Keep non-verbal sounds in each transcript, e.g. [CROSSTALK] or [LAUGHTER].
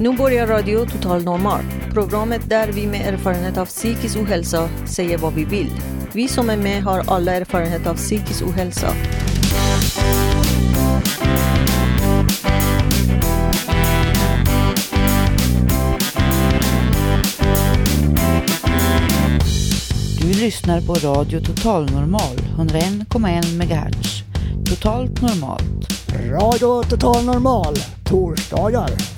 Nu börjar Radio Total Normal. Programmet där vi med erfarenhet av psykisk ohälsa säger vad vi vill. Vi som är med har alla erfarenhet av psykisk ohälsa. Du lyssnar på Radio Total Normal 101,1 MHz. Totalt normalt. Radio Total Normal, torsdagar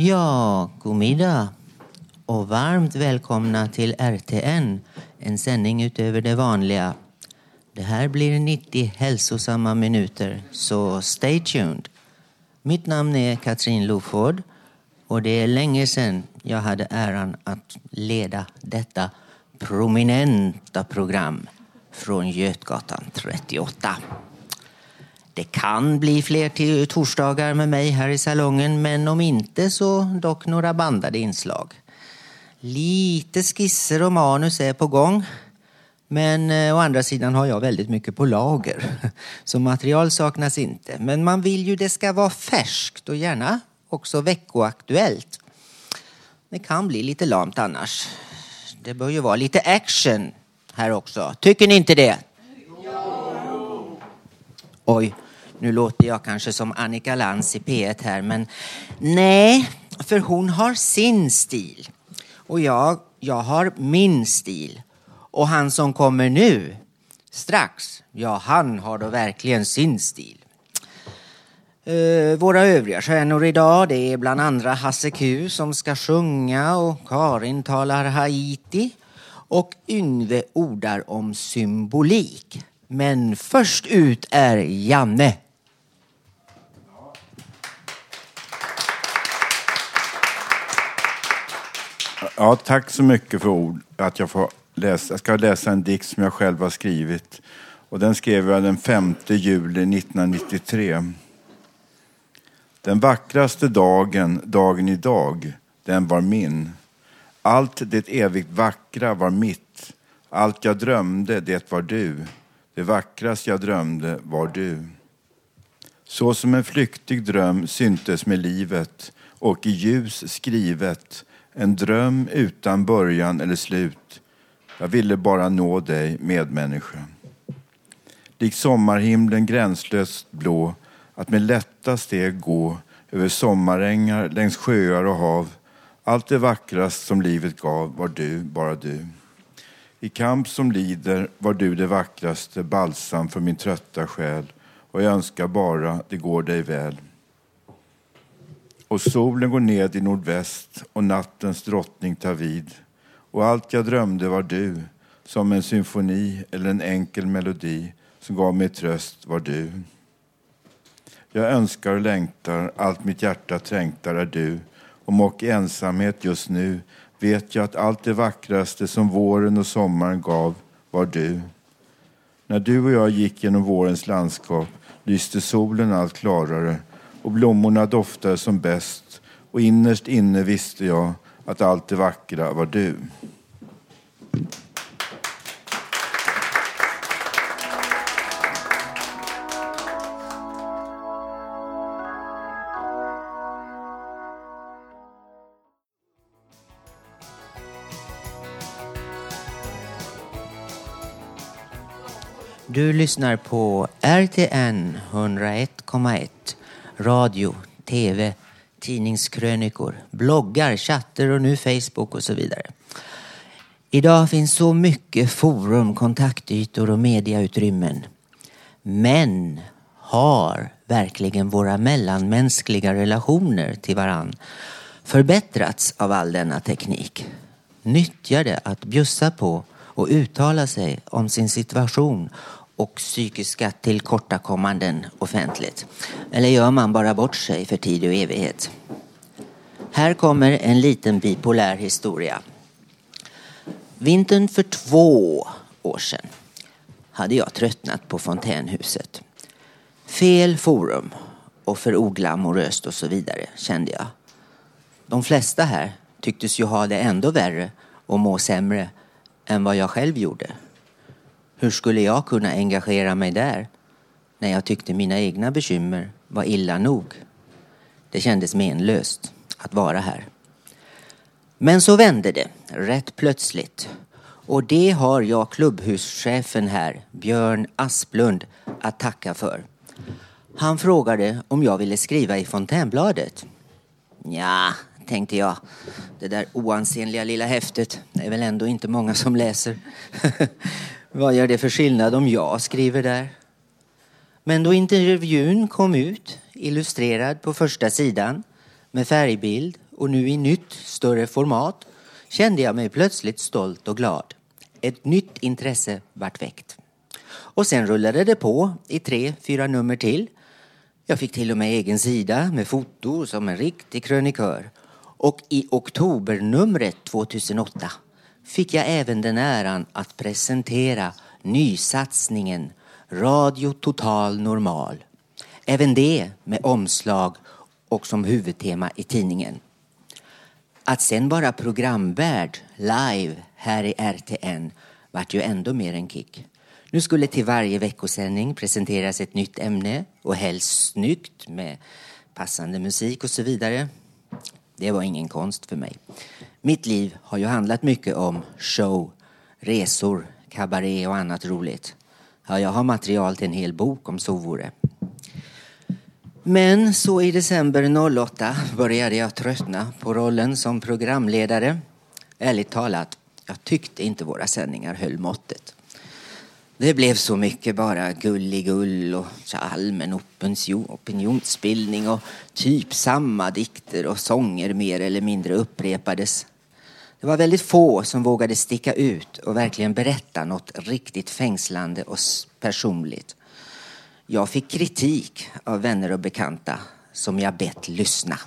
Ja, god middag och varmt välkomna till RTN, en sändning utöver det vanliga. Det här blir 90 hälsosamma minuter, så stay tuned. Mitt namn är Katrin Loford och det är länge sedan jag hade äran att leda detta prominenta program från Götgatan 38. Det kan bli fler till torsdagar med mig här i salongen, men om inte så dock några bandade inslag. Lite skisser och manus är på gång. Men eh, å andra sidan har jag väldigt mycket på lager. [LAUGHS] Så material saknas inte. Men man vill ju det ska vara färskt och gärna också veckoaktuellt. Det kan bli lite lamt annars. Det bör ju vara lite action här också. Tycker ni inte det? Oj, nu låter jag kanske som Annika Lantz i P1 här, men nej, för hon har sin stil. Och jag, jag har min stil. Och han som kommer nu, strax, ja han har då verkligen sin stil. Eh, våra övriga stjärnor idag, det är bland andra Hasse Q som ska sjunga och Karin talar Haiti och Yngve ordar om symbolik. Men först ut är Janne. Ja, tack så mycket för ord. Att jag, får läsa. jag ska läsa en dikt som jag själv har skrivit. Och den skrev jag den 5 juli 1993. Den vackraste dagen, dagen idag, den var min. Allt det evigt vackra var mitt. Allt jag drömde, det var du. Det vackraste jag drömde var du. Så som en flyktig dröm syntes med livet och i ljus skrivet en dröm utan början eller slut. Jag ville bara nå dig, medmänniska. Lik sommarhimlen gränslöst blå, att med lätta steg gå över sommarängar, längs sjöar och hav. Allt det vackrast som livet gav var du, bara du. I kamp som lider var du det vackraste balsam för min trötta själ och jag önskar bara det går dig väl. Och solen går ned i nordväst och nattens drottning tar vid. Och allt jag drömde var du, som en symfoni eller en enkel melodi som gav mig tröst var du. Jag önskar och längtar, allt mitt hjärta trängtar är du. Om och i ensamhet just nu vet jag att allt det vackraste som våren och sommaren gav var du. När du och jag gick genom vårens landskap lyste solen allt klarare och blommorna doftade som bäst och innerst inne visste jag att allt det vackra var du. Du lyssnar på RTN 101,1 radio, tv, tidningskrönikor, bloggar, chatter och nu Facebook och så vidare. Idag finns så mycket forum, kontaktytor och mediautrymmen. Men har verkligen våra mellanmänskliga relationer till varann förbättrats av all denna teknik? Nyttjar det att bjussa på och uttala sig om sin situation och psykiska tillkortakommanden offentligt? Eller gör man bara bort sig för tid och evighet? Här kommer en liten bipolär historia. Vintern för två år sedan hade jag tröttnat på fontänhuset. Fel forum och för oglamoröst och så vidare kände jag. De flesta här tycktes ju ha det ändå värre och må sämre än vad jag själv gjorde. Hur skulle jag kunna engagera mig där när jag tyckte mina egna bekymmer var illa nog? Det kändes menlöst att vara här. Men så vände det, rätt plötsligt. Och det har jag klubbhuschefen här, Björn Asplund, att tacka för. Han frågade om jag ville skriva i Fontänbladet. Ja, tänkte jag. Det där oansenliga lilla häftet det är väl ändå inte många som läser. [LAUGHS] Vad gör det för skillnad om jag skriver där? Men då intervjun kom ut, illustrerad på första sidan med färgbild och nu i nytt, större format kände jag mig plötsligt stolt och glad. Ett nytt intresse vart väckt. Och sen rullade det på i tre, fyra nummer till. Jag fick till och med egen sida med foto som en riktig krönikör. Och i oktobernumret 2008 fick jag även den äran att presentera nysatsningen Radio Total Normal. Även det med omslag och som huvudtema i tidningen. Att sen vara programvärd live här i RTN vart ju ändå mer en kick. Nu skulle till varje veckosändning presenteras ett nytt ämne och helst snyggt med passande musik och så vidare. Det var ingen konst för mig. Mitt liv har ju handlat mycket om show, resor, kabaré och annat roligt. Ja, jag har material till en hel bok om så vore. Men så i december 08 började jag tröttna på rollen som programledare. Ärligt talat, jag tyckte inte våra sändningar höll måttet. Det blev så mycket bara gulligull och allmän opinionsbildning och typ samma dikter och sånger mer eller mindre upprepades. Det var väldigt få som vågade sticka ut och verkligen berätta något riktigt fängslande och personligt. Jag fick kritik av vänner och bekanta som jag bett lyssna.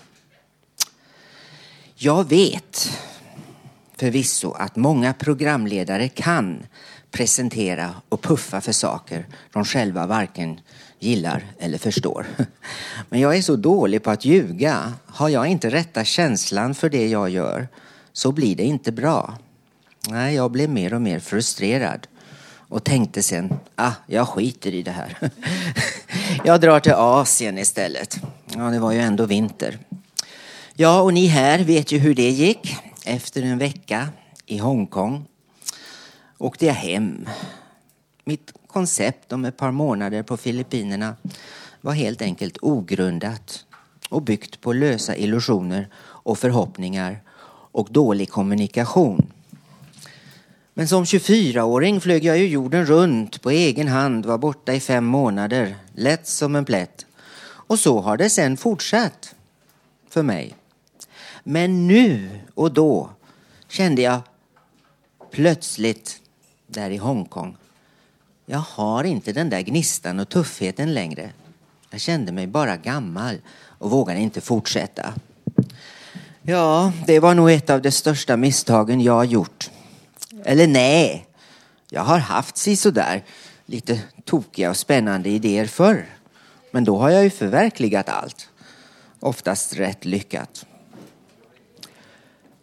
Jag vet förvisso att många programledare kan presentera och puffa för saker de själva varken gillar eller förstår. [LAUGHS] Men jag är så dålig på att ljuga. Har jag inte rätta känslan för det jag gör så blir det inte bra. Nej, jag blev mer och mer frustrerad och tänkte sen, ah, jag skiter i det här. [LAUGHS] jag drar till Asien istället. Ja, det var ju ändå vinter. Ja, och ni här vet ju hur det gick. Efter en vecka i Hongkong åkte jag hem. Mitt koncept om ett par månader på Filippinerna var helt enkelt ogrundat och byggt på lösa illusioner och förhoppningar och dålig kommunikation. Men som 24-åring flög jag ju jorden runt på egen hand, var borta i fem månader, lätt som en plätt. Och så har det sen fortsatt för mig. Men nu och då kände jag plötsligt där i Hongkong, jag har inte den där gnistan och tuffheten längre. Jag kände mig bara gammal och vågade inte fortsätta. Ja, det var nog ett av de största misstagen jag har gjort. Eller nej, jag har haft sådär lite tokiga och spännande idéer förr. Men då har jag ju förverkligat allt. Oftast rätt lyckat.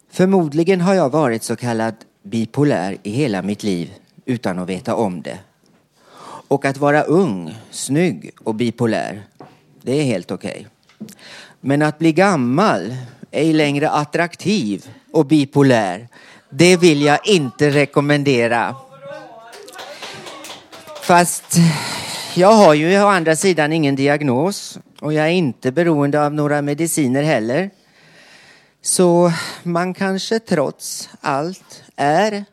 Förmodligen har jag varit så kallad bipolär i hela mitt liv utan att veta om det. Och att vara ung, snygg och bipolär, det är helt okej. Okay. Men att bli gammal, ej längre attraktiv och bipolär, det vill jag inte rekommendera. Fast jag har ju å andra sidan ingen diagnos och jag är inte beroende av några mediciner heller. Så man kanske trots allt är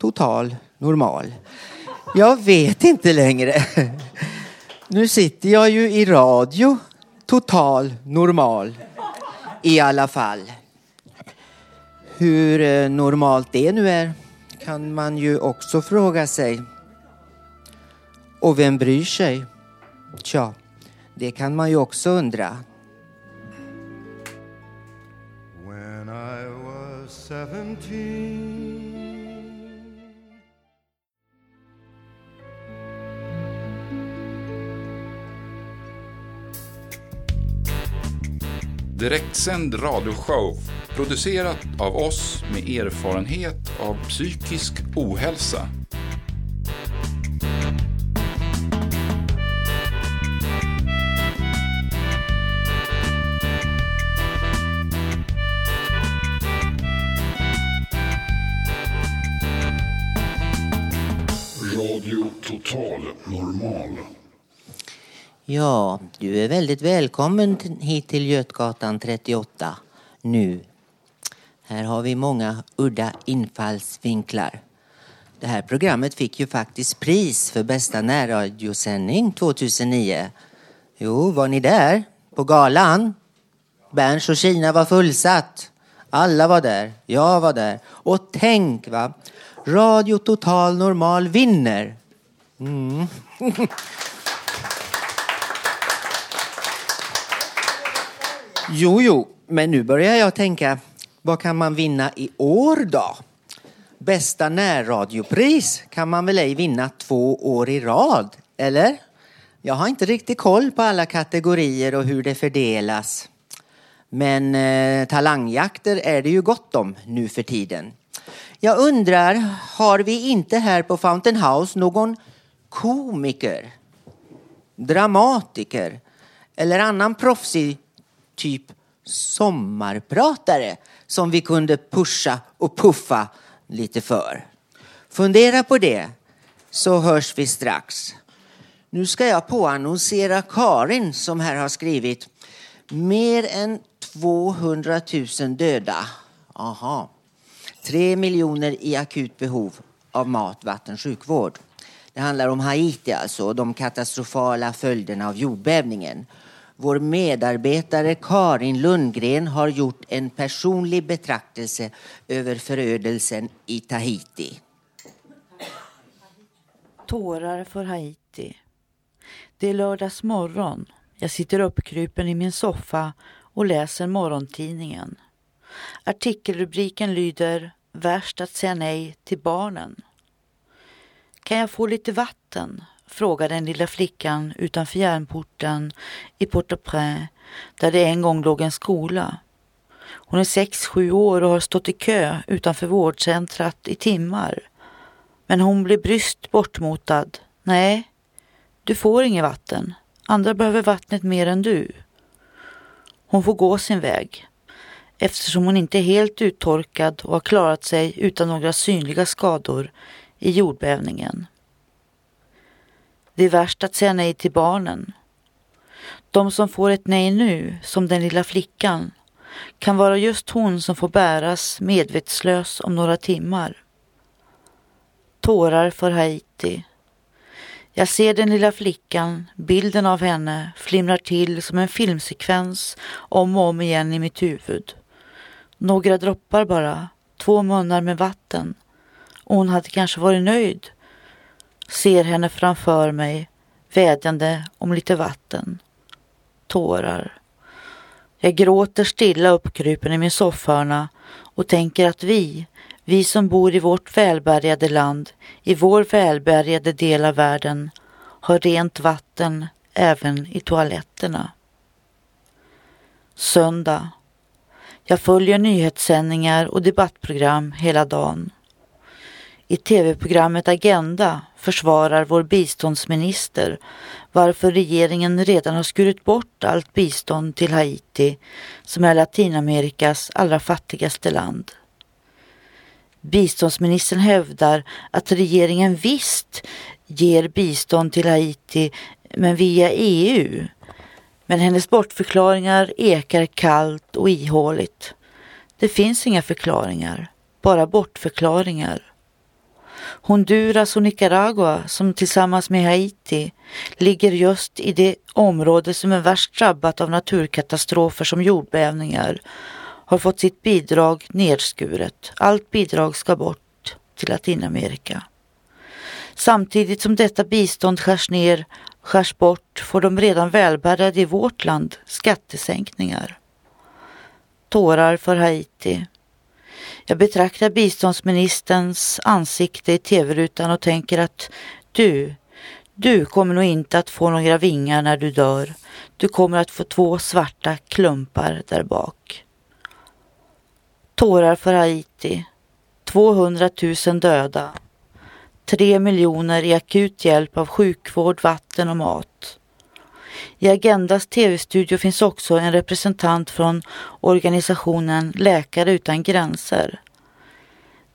total normal. Jag vet inte längre. Nu sitter jag ju i radio, total normal. I alla fall. Hur eh, normalt det nu är kan man ju också fråga sig. Och vem bryr sig? Tja, det kan man ju också undra. seventeen. Direktsänd radioshow producerat av oss med erfarenhet av psykisk ohälsa. Du är väldigt välkommen hit till Götgatan 38 nu. Här har vi många udda infallsvinklar. Det här programmet fick ju faktiskt pris för bästa närradiosändning 2009. Jo, var ni där? På galan? Berns och Kina var fullsatt. Alla var där. Jag var där. Och tänk va, Radio Total Normal vinner. Mm. [LAUGHS] Jo, jo, men nu börjar jag tänka, vad kan man vinna i år då? Bästa närradiopris kan man väl ej vinna två år i rad, eller? Jag har inte riktigt koll på alla kategorier och hur det fördelas. Men eh, talangjakter är det ju gott om nu för tiden. Jag undrar, har vi inte här på Fountain House någon komiker, dramatiker eller annan proffsig typ sommarpratare som vi kunde pusha och puffa lite för. Fundera på det så hörs vi strax. Nu ska jag påannonsera Karin som här har skrivit mer än 200 000 döda. Aha. Tre miljoner i akut behov av mat, vatten, sjukvård. Det handlar om Haiti alltså och de katastrofala följderna av jordbävningen. Vår medarbetare Karin Lundgren har gjort en personlig betraktelse över förödelsen i Tahiti. Tårar för Haiti. Det är lördags morgon. Jag sitter uppkrupen i min soffa och läser morgontidningen. Artikelrubriken lyder Värst att säga nej till barnen. Kan jag få lite vatten? Frågar den lilla flickan utanför järnporten i Port-au-Prince där det en gång låg en skola. Hon är sex, sju år och har stått i kö utanför vårdcentrat i timmar. Men hon blir bryskt bortmotad. Nej, du får inget vatten. Andra behöver vattnet mer än du. Hon får gå sin väg. Eftersom hon inte är helt uttorkad och har klarat sig utan några synliga skador i jordbävningen. Det är värst att säga nej till barnen. De som får ett nej nu, som den lilla flickan, kan vara just hon som får bäras medvetslös om några timmar. Tårar för Haiti. Jag ser den lilla flickan, bilden av henne flimrar till som en filmsekvens om och om igen i mitt huvud. Några droppar bara, två munnar med vatten. Och hon hade kanske varit nöjd. Ser henne framför mig, vädjande om lite vatten. Tårar. Jag gråter stilla uppkrupen i min soffhörna och tänker att vi, vi som bor i vårt välbärgade land, i vår välbärgade del av världen, har rent vatten även i toaletterna. Söndag. Jag följer nyhetssändningar och debattprogram hela dagen. I tv-programmet Agenda försvarar vår biståndsminister varför regeringen redan har skurit bort allt bistånd till Haiti som är Latinamerikas allra fattigaste land. Biståndsministern hävdar att regeringen visst ger bistånd till Haiti men via EU. Men hennes bortförklaringar ekar kallt och ihåligt. Det finns inga förklaringar, bara bortförklaringar. Honduras och Nicaragua som tillsammans med Haiti ligger just i det område som är värst drabbat av naturkatastrofer som jordbävningar har fått sitt bidrag nedskuret. Allt bidrag ska bort till Latinamerika. Samtidigt som detta bistånd skärs ner, skärs bort får de redan välbärgade i vårt land skattesänkningar. Tårar för Haiti. Jag betraktar biståndsministerns ansikte i tv-rutan och tänker att du, du kommer nog inte att få några vingar när du dör. Du kommer att få två svarta klumpar där bak. Tårar för Haiti. 200 000 döda. 3 miljoner i akut hjälp av sjukvård, vatten och mat. I Agendas tv-studio finns också en representant från organisationen Läkare utan gränser.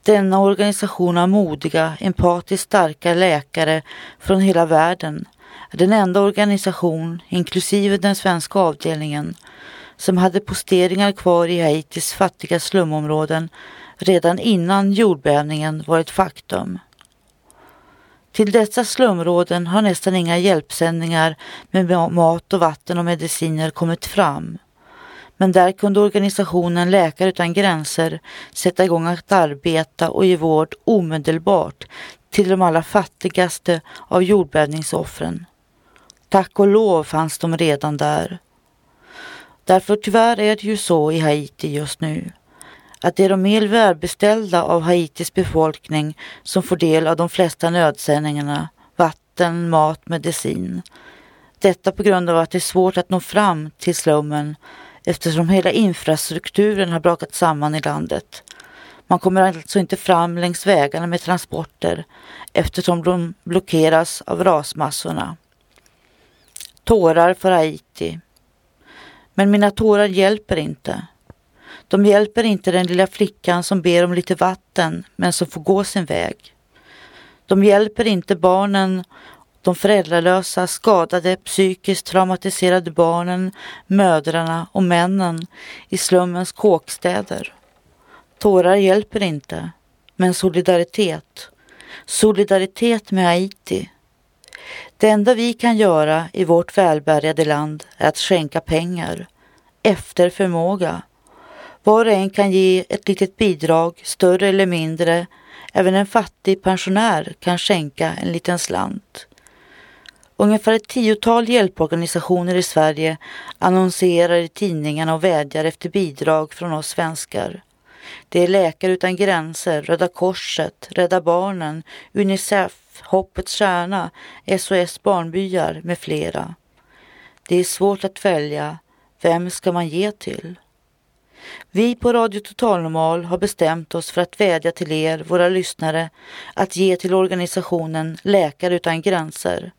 Denna organisation av modiga, empatiskt starka läkare från hela världen är den enda organisation, inklusive den svenska avdelningen, som hade posteringar kvar i Haitis fattiga slumområden redan innan jordbävningen var ett faktum. Till dessa slumråden har nästan inga hjälpsändningar med mat och vatten och mediciner kommit fram. Men där kunde organisationen Läkare utan gränser sätta igång att arbeta och ge vård omedelbart till de allra fattigaste av jordbävningsoffren. Tack och lov fanns de redan där. Därför tyvärr är det ju så i Haiti just nu att det är de mer välbeställda av Haitis befolkning som får del av de flesta nödsändningarna, vatten, mat, medicin. Detta på grund av att det är svårt att nå fram till slummen eftersom hela infrastrukturen har brakat samman i landet. Man kommer alltså inte fram längs vägarna med transporter eftersom de blockeras av rasmassorna. Tårar för Haiti. Men mina tårar hjälper inte. De hjälper inte den lilla flickan som ber om lite vatten men som får gå sin väg. De hjälper inte barnen, de föräldralösa, skadade, psykiskt traumatiserade barnen, mödrarna och männen i slummens kåkstäder. Tårar hjälper inte, men solidaritet. Solidaritet med Haiti. Det enda vi kan göra i vårt välbärgade land är att skänka pengar, efter förmåga var och en kan ge ett litet bidrag, större eller mindre. Även en fattig pensionär kan skänka en liten slant. Ungefär ett tiotal hjälporganisationer i Sverige annonserar i tidningarna och vädjar efter bidrag från oss svenskar. Det är Läkare utan gränser, Röda Korset, Rädda Barnen, Unicef, Hoppets Stjärna, SOS Barnbyar med flera. Det är svårt att välja. Vem ska man ge till? Vi på Radio Total Normal har bestämt oss för att vädja till er, våra lyssnare, att ge till organisationen Läkare utan gränser.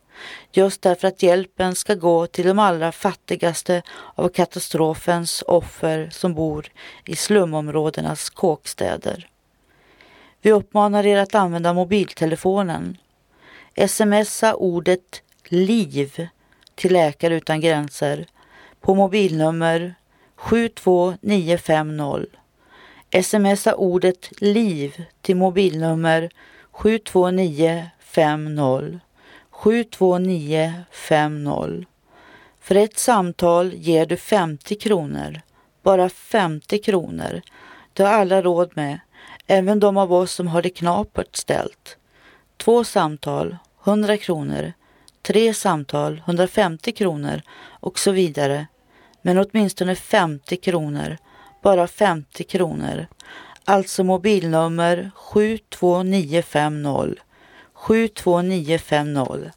Just därför att hjälpen ska gå till de allra fattigaste av katastrofens offer som bor i slumområdenas kåkstäder. Vi uppmanar er att använda mobiltelefonen. Smsa ordet LIV till Läkare utan gränser på mobilnummer 72950. Smsa ordet LIV till mobilnummer 72950. 72950. För ett samtal ger du 50 kronor. Bara 50 kronor. Det har alla råd med, även de av oss som har det knapert ställt. Två samtal, 100 kronor. Tre samtal, 150 kronor och så vidare men åtminstone 50 kronor. Bara 50 kronor. Alltså mobilnummer 72950 72950.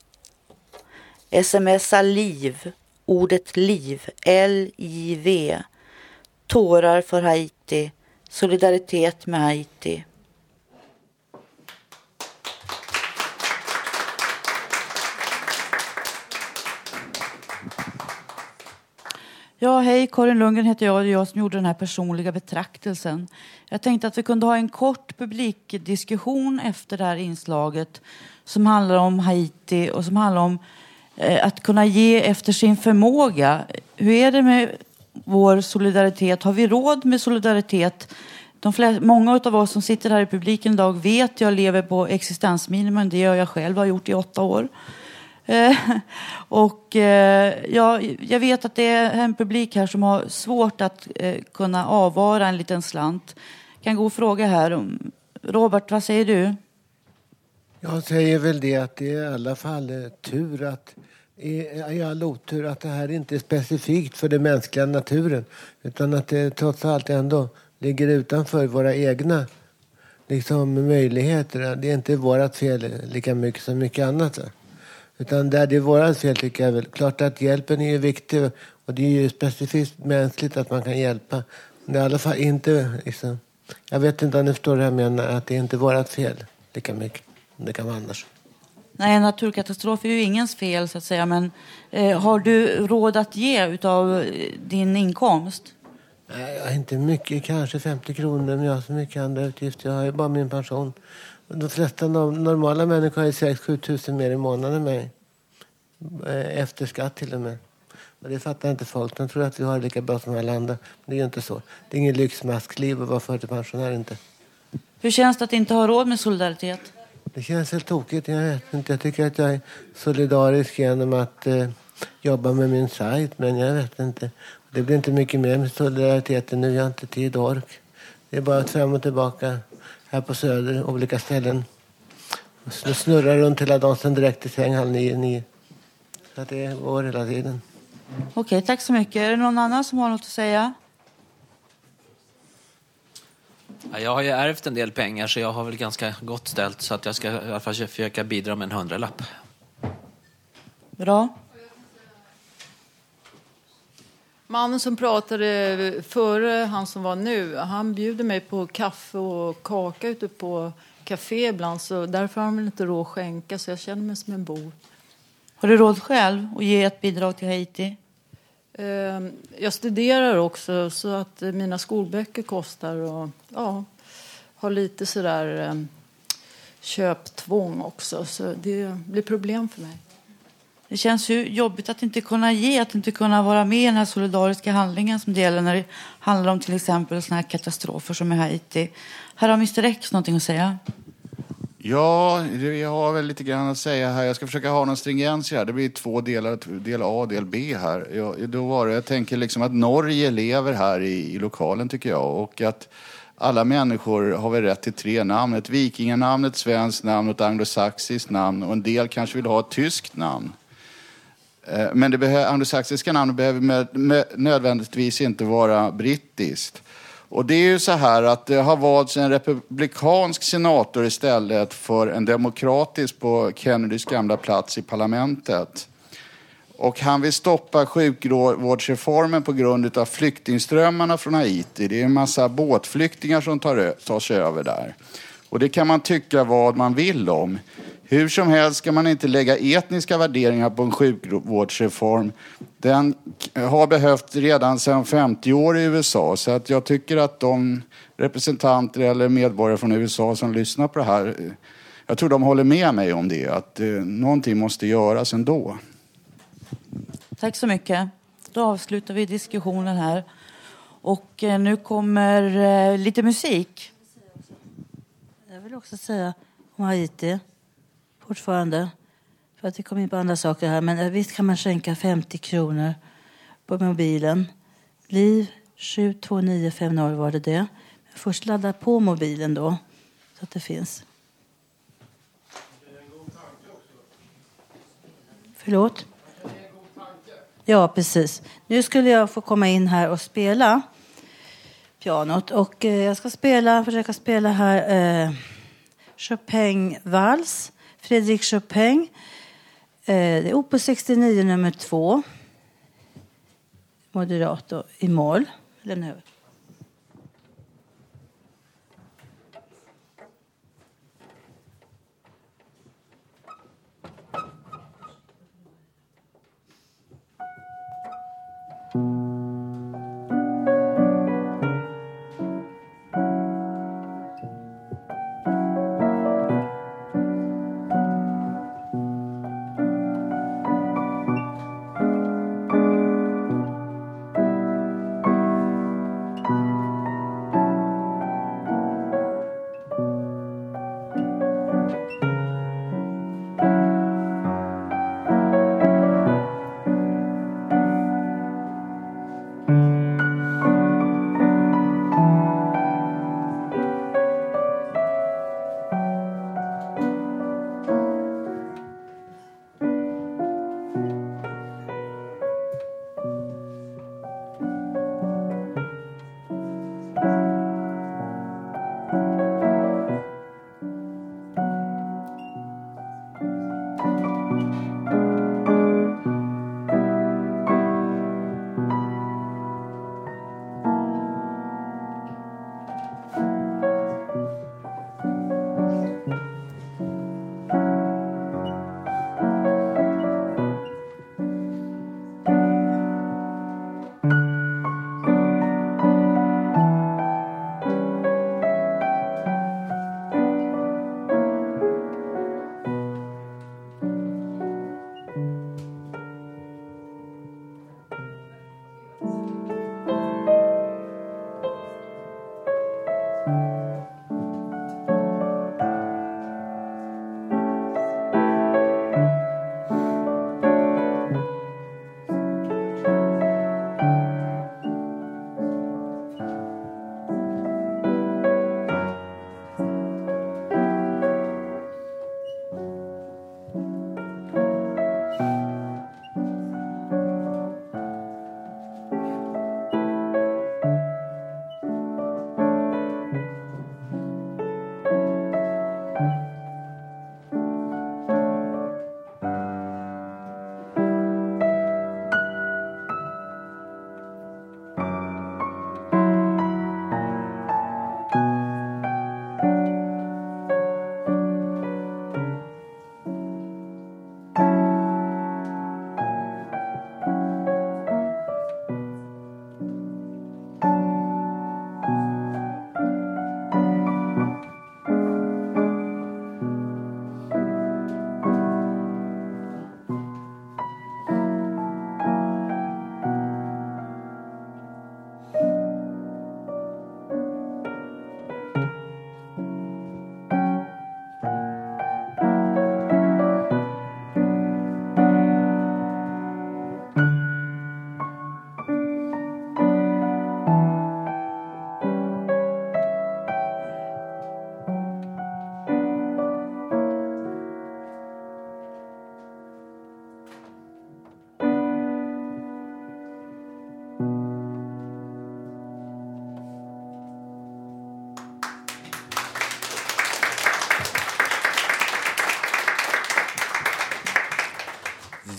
Smsa LIV, ordet LIV, L-I-V. Tårar för Haiti, solidaritet med Haiti. Ja, hej, Karin Lundgren heter jag. Det är jag som gjorde den här personliga betraktelsen. Jag tänkte att vi kunde ha en kort publikdiskussion efter det här inslaget som handlar om Haiti och som handlar om eh, att kunna ge efter sin förmåga. Hur är det med vår solidaritet? Har vi råd med solidaritet? De flest, många av oss som sitter här i publiken idag vet att jag lever på existensminimum. Det gör jag själv, har gjort i åtta år. Eh, [LAUGHS] och eh, ja, jag vet att det är en publik här som har svårt att eh, kunna avvara en liten slant. Jag kan gå och fråga här. Robert, vad säger du? Jag säger väl det att det är i alla fall tur att i all otur att det här inte är specifikt för den mänskliga naturen utan att det trots allt ändå ligger utanför våra egna liksom, möjligheter. Det är inte vårt fel lika mycket som mycket annat. Utan där det är vårt fel tycker jag väl. Klart att hjälpen är ju viktig och det är ju specifikt mänskligt att man kan hjälpa. Men det är i alla fall inte liksom, jag vet inte om ni förstår det jag menar, att det är inte vårt fel lika mycket det kan vara annars. Nej, en naturkatastrof är ju ingens fel så att säga, men eh, har du råd att ge utav eh, din inkomst? Nej, inte mycket, kanske 50 kronor, men jag har så mycket andra utgifter. Jag har ju bara min pension. De flesta normala människor har ju 6-7 tusen mer i månaden än mig. Eh, efter skatt till och med. Och det fattar inte folk. De tror att vi har det lika bra som alla andra. Men det är ju inte så. Det är ingen lyxmaskliv att vara förtidspensionär inte. Hur känns det att inte ha råd med solidaritet? Det känns helt tokigt. Jag vet inte. Jag tycker att jag är solidarisk genom att eh, jobba med min sajt. Men jag vet inte. Det blir inte mycket mer med solidariteten nu. Jag har inte tid och ork. Det är bara fram och tillbaka här på Söder, olika ställen. Och snurra runt hela dagen, sen direkt till säng halv nio, nio. Så att det går hela tiden. Okej, tack så mycket. Är det någon annan som har något att säga? Jag har ju ärvt en del pengar så jag har väl ganska gott ställt så att jag ska i alla fall försöka bidra med en hundralapp. Bra. Mannen som pratade före han som var nu, han bjuder mig på kaffe och kaka ute på café ibland så därför har han väl inte råd att skänka så jag känner mig som en bov. Har du råd själv att ge ett bidrag till Haiti? Ehm, jag studerar också så att mina skolböcker kostar och ja, har lite sådär ehm, köptvång också så det blir problem för mig. Det känns ju jobbigt att inte kunna ge, att inte kunna vara med i den här solidariska handlingen som det gäller när det handlar om till exempel såna här katastrofer som i Haiti. Här har Mr X någonting att säga. Ja, jag har väl lite grann att säga här. Jag ska försöka ha någon stringens här. Det blir två delar, del A och del B här. Jag, då var det, jag tänker liksom att Norge lever här i, i lokalen tycker jag. Och att alla människor har väl rätt till tre namn. Ett vikinganamn, ett svenskt namn och ett anglosaxiskt namn. Och en del kanske vill ha ett tyskt namn. Eh, men det anglosaxiska namnet behöver med, med, nödvändigtvis inte vara brittiskt. Och det är ju så här att det har valts en republikansk senator istället för en demokratisk på Kennedys gamla plats i parlamentet. Och han vill stoppa sjukvårdsreformen på grund av flyktingströmmarna från Haiti. Det är en massa båtflyktingar som tar, tar sig över där. Och det kan man tycka vad man vill om. Hur som helst ska man inte lägga etniska värderingar på en sjukvårdsreform. Den har behövt redan sedan 50 år i USA. Så att jag tycker att de representanter eller medborgare från USA som lyssnar på det här, jag tror de håller med mig om det. Att eh, någonting måste göras ändå. Tack så mycket. Då avslutar vi diskussionen här. Och eh, nu kommer eh, lite musik. Jag vill också säga om Haiti fortfarande. För att vi kommer in på andra saker här. Men eh, visst kan man skänka 50 kronor på mobilen. Liv 72950 var det det. Men först ladda på mobilen då, så att det finns. Förlåt? Ja, precis. Nu skulle jag få komma in här och spela pianot. Och eh, jag ska spela, försöka spela här eh, Chopin-vals Fredrik Chopin. Eh, det är opus 69 nummer 2. Moderator i moll. Lämna över.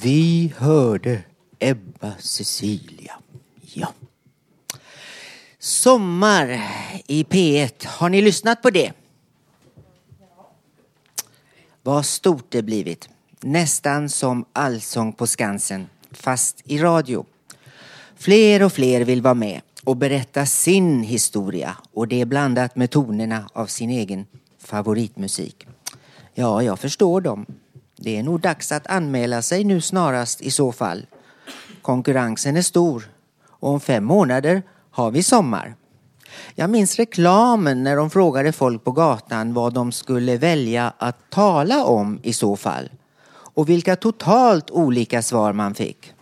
Vi hörde Ebba Cecilia. Ja. Sommar i P1. Har ni lyssnat på det? Vad stort det blivit. Nästan som Allsång på Skansen, fast i radio. Fler och fler vill vara med och berätta sin historia och det är blandat med tonerna av sin egen favoritmusik. Ja, jag förstår dem. Det är nog dags att anmäla sig nu snarast i så fall. Konkurrensen är stor och om fem månader har vi sommar. Jag minns reklamen när de frågade folk på gatan vad de skulle välja att tala om i så fall. Och vilka totalt olika svar man fick.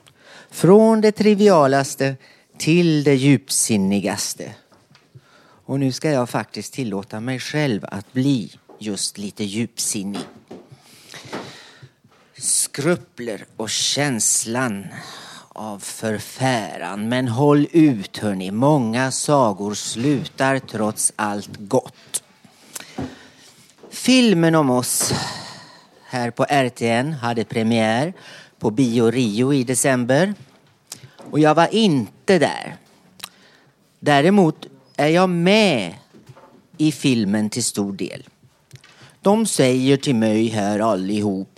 Från det trivialaste till det djupsinnigaste. Och nu ska jag faktiskt tillåta mig själv att bli just lite djupsinnig. Skrupler och känslan av förfäran. Men håll ut hörni, många sagor slutar trots allt gott. Filmen om oss här på RTN hade premiär på Bio Rio i december. Och jag var inte där. Däremot är jag med i filmen till stor del. De säger till mig här allihop.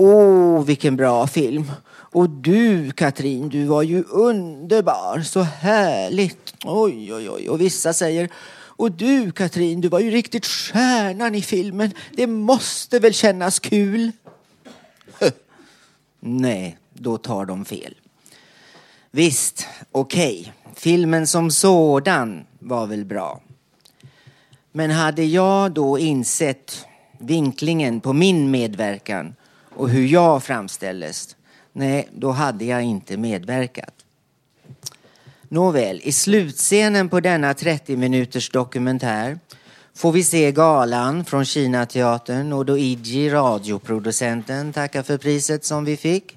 Åh, vilken bra film. Och du Katrin, du var ju underbar. Så härligt. Oj, oj, oj. Och vissa säger och du Katrin, du var ju riktigt stjärnan i filmen. Det måste väl kännas kul? [LAUGHS] Nej, då tar de fel. Visst, okej. Okay. Filmen som sådan var väl bra. Men hade jag då insett vinklingen på min medverkan och hur jag framställdes, nej, då hade jag inte medverkat. Nåväl, i slutscenen på denna 30 minuters dokumentär får vi se galan från Kinateatern och då Idji, radioproducenten, tackar för priset som vi fick.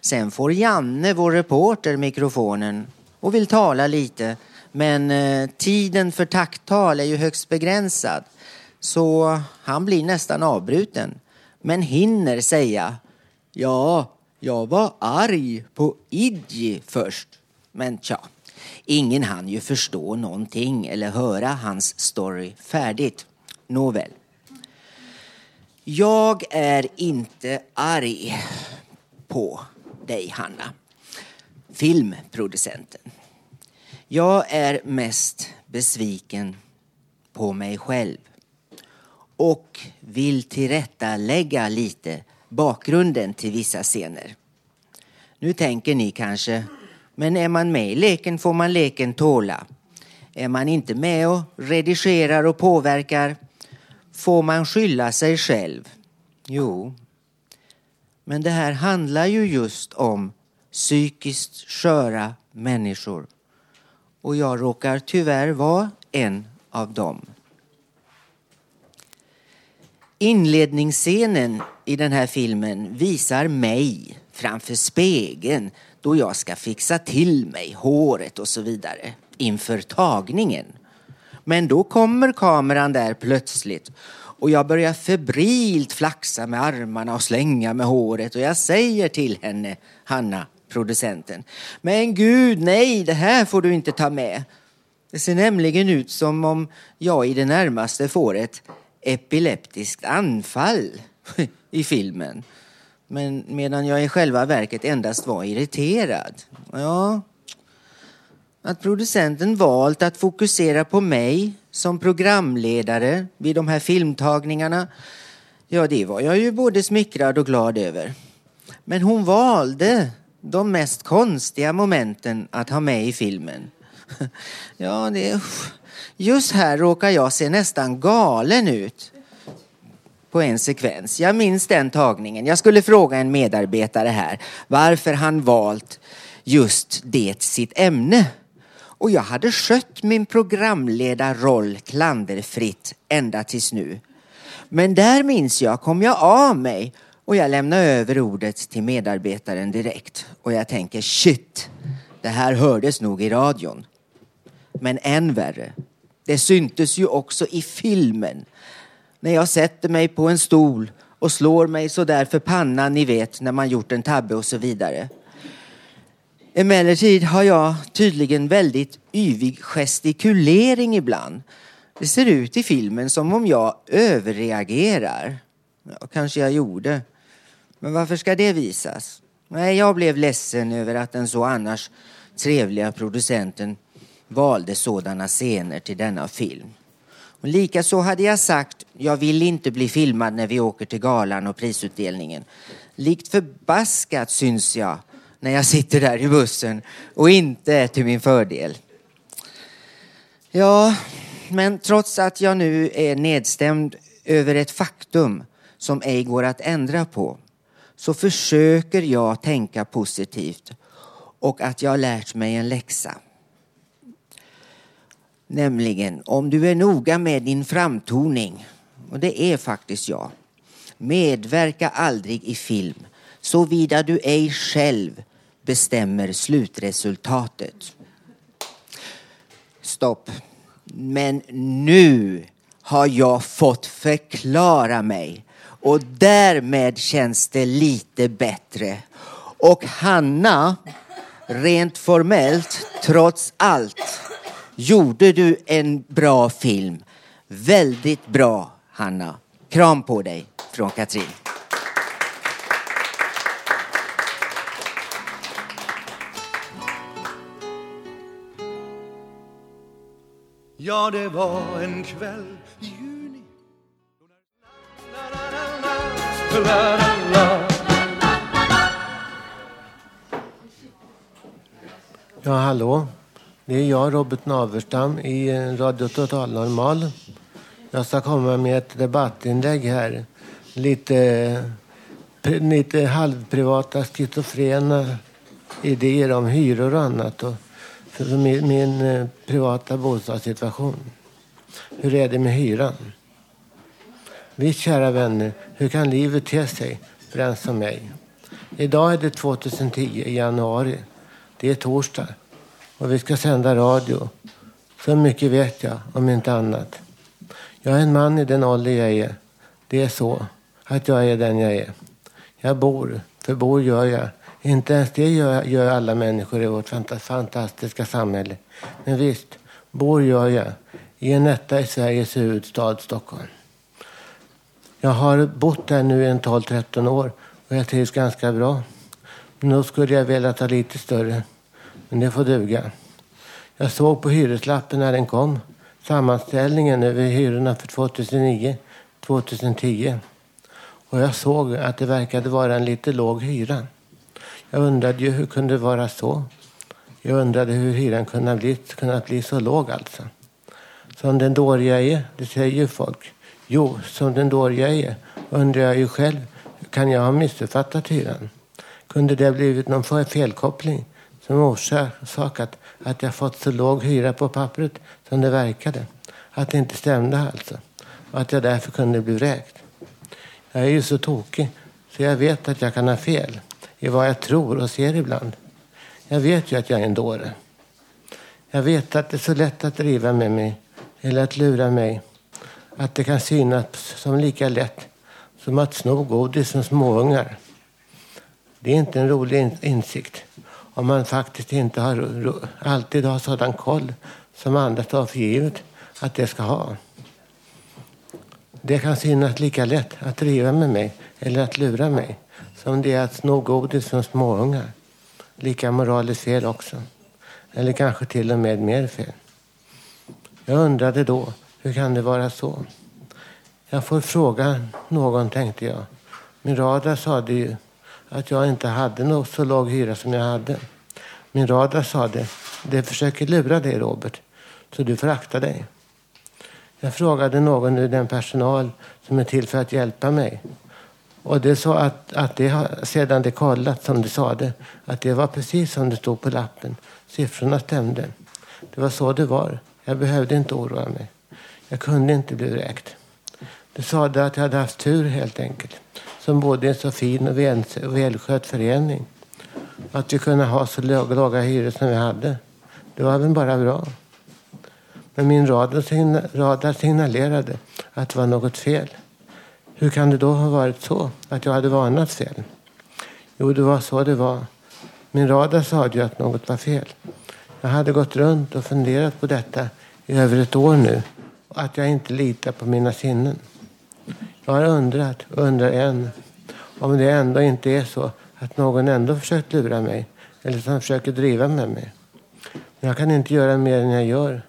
Sen får Janne, vår reporter, mikrofonen och vill tala lite. Men eh, tiden för tacktal är ju högst begränsad. Så han blir nästan avbruten. Men hinner säga Ja, jag var arg på Idji först. Men tja, ingen hann ju förstå någonting eller höra hans story färdigt. Nåväl. Jag är inte arg på dig, Hanna. Filmproducenten. Jag är mest besviken på mig själv och vill tillrättalägga lite bakgrunden till vissa scener. Nu tänker ni kanske, men är man med i leken får man leken tåla. Är man inte med och redigerar och påverkar får man skylla sig själv. Jo, men det här handlar ju just om psykiskt sköra människor. Och jag råkar tyvärr vara en av dem. Inledningsscenen i den här filmen visar mig framför spegeln då jag ska fixa till mig håret och så vidare inför tagningen. Men då kommer kameran där plötsligt och jag börjar febrilt flaxa med armarna och slänga med håret och jag säger till henne, Hanna, producenten, men gud nej, det här får du inte ta med. Det ser nämligen ut som om jag i det närmaste får ett epileptiskt anfall [LAUGHS] i filmen. Men medan jag i själva verket endast var irriterad. Ja, att producenten valt att fokusera på mig som programledare vid de här filmtagningarna, ja det var jag ju både smickrad och glad över. Men hon valde de mest konstiga momenten att ha med i filmen. [LAUGHS] Ja, det... Just här råkar jag se nästan galen ut på en sekvens. Jag minns den tagningen. Jag skulle fråga en medarbetare här varför han valt just det sitt ämne. Och jag hade skött min programledarroll klanderfritt ända tills nu. Men där minns jag kom jag av mig och jag lämnar över ordet till medarbetaren direkt. Och jag tänker shit, det här hördes nog i radion. Men än värre, det syntes ju också i filmen. När jag sätter mig på en stol och slår mig så där för pannan, ni vet, när man gjort en tabbe och så vidare. Emellertid har jag tydligen väldigt yvig gestikulering ibland. Det ser ut i filmen som om jag överreagerar. Ja, kanske jag gjorde. Men varför ska det visas? Nej, jag blev ledsen över att den så annars trevliga producenten valde sådana scener till denna film. Och likaså hade jag sagt, jag vill inte bli filmad när vi åker till galan och prisutdelningen. Likt förbaskat syns jag när jag sitter där i bussen och inte är till min fördel. Ja, men trots att jag nu är nedstämd över ett faktum som ej går att ändra på så försöker jag tänka positivt och att jag har lärt mig en läxa. Nämligen, om du är noga med din framtoning, och det är faktiskt jag, medverka aldrig i film såvida du ej själv bestämmer slutresultatet. Stopp. Men nu har jag fått förklara mig och därmed känns det lite bättre. Och Hanna, rent formellt, trots allt, gjorde du en bra film. Väldigt bra, Hanna. Kram på dig från Katrin. Ja, det var en kväll i juni. Ja, hallå. Det är jag, Robert Naverstam, i Radio Total Normal. Jag ska komma med ett debattinlägg här. Lite, lite halvprivata, schizofrena idéer om hyror och annat. Och för min, min eh, privata bostadssituation. Hur är det med hyran? Visst, kära vänner, hur kan livet te sig för en som mig? Idag är det 2010 i januari. Det är torsdag och vi ska sända radio. Så mycket vet jag, om inte annat. Jag är en man i den ålder jag är. Det är så att jag är den jag är. Jag bor, för bor gör jag. Inte ens det gör, gör alla människor i vårt fantastiska samhälle. Men visst, bor gör jag i en etta i Sveriges huvudstad Stockholm. Jag har bott där nu en 12-13 år och jag trivs ganska bra. Nu skulle jag vilja ta lite större, men det får duga. Jag såg på hyreslappen när den kom, sammanställningen över hyrorna för 2009-2010. Och jag såg att det verkade vara en lite låg hyra. Jag undrade ju hur kunde det vara så? Jag undrade hur hyran kunde bli, kunnat bli så låg alltså. Som den dåliga är, det säger ju folk. Jo, som den dåliga är undrar jag ju själv, kan jag ha missuppfattat hyran? Kunde det ha blivit någon felkoppling som orsakat att jag fått så låg hyra på pappret som det verkade? Att det inte stämde alltså. Och att jag därför kunde bli vräkt. Jag är ju så tokig så jag vet att jag kan ha fel i vad jag tror och ser ibland. Jag vet ju att jag är en dåre. Jag vet att det är så lätt att driva med mig eller att lura mig. Att det kan synas som lika lätt som att sno godis som småungar. Det är inte en rolig insikt om man faktiskt inte har, alltid har sådan koll som andra tar för givet att det ska ha. Det kan synas lika lätt att driva med mig eller att lura mig som det är att sno godis från småungar. Lika moraliskt fel också. Eller kanske till och med mer fel. Jag undrade då, hur kan det vara så? Jag får fråga någon, tänkte jag. Min radar sade ju att jag inte hade något så låg hyra som jag hade. Min radar sade, det försöker lura dig Robert, så du får akta dig. Jag frågade någon ur den personal som är till för att hjälpa mig och det sa att, att det sedan det kollat som du sa det, att det var precis som det stod på lappen. Siffrorna stämde. Det var så det var. Jag behövde inte oroa mig. Jag kunde inte bli vräkt. Det sade att jag hade haft tur helt enkelt. Som bodde i en så fin och välskött förening. Att vi kunde ha så låga hyror som vi hade. Det var väl bara bra. Men min radar signalerade att det var något fel. Hur kan det då ha varit så att jag hade varnat fel? Jo, det var så det var. Min radar sa ju att något var fel. Jag hade gått runt och funderat på detta i över ett år nu. Och att jag inte litar på mina sinnen. Jag har undrat och undrar än om det ändå inte är så att någon ändå försökt lura mig. Eller som försöker driva med mig. Men jag kan inte göra mer än jag gör.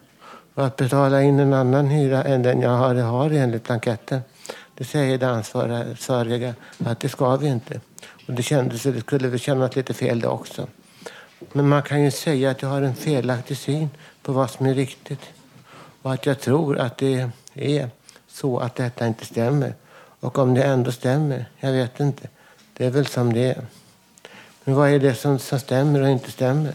Och att betala in en annan hyra än den jag har, har enligt blanketten. Det säger det ansvariga att det ska vi inte. Och det kändes, det skulle väl kännas lite fel det också. Men man kan ju säga att jag har en felaktig syn på vad som är riktigt. Och att jag tror att det är så att detta inte stämmer. Och om det ändå stämmer, jag vet inte. Det är väl som det är. Men vad är det som, som stämmer och inte stämmer?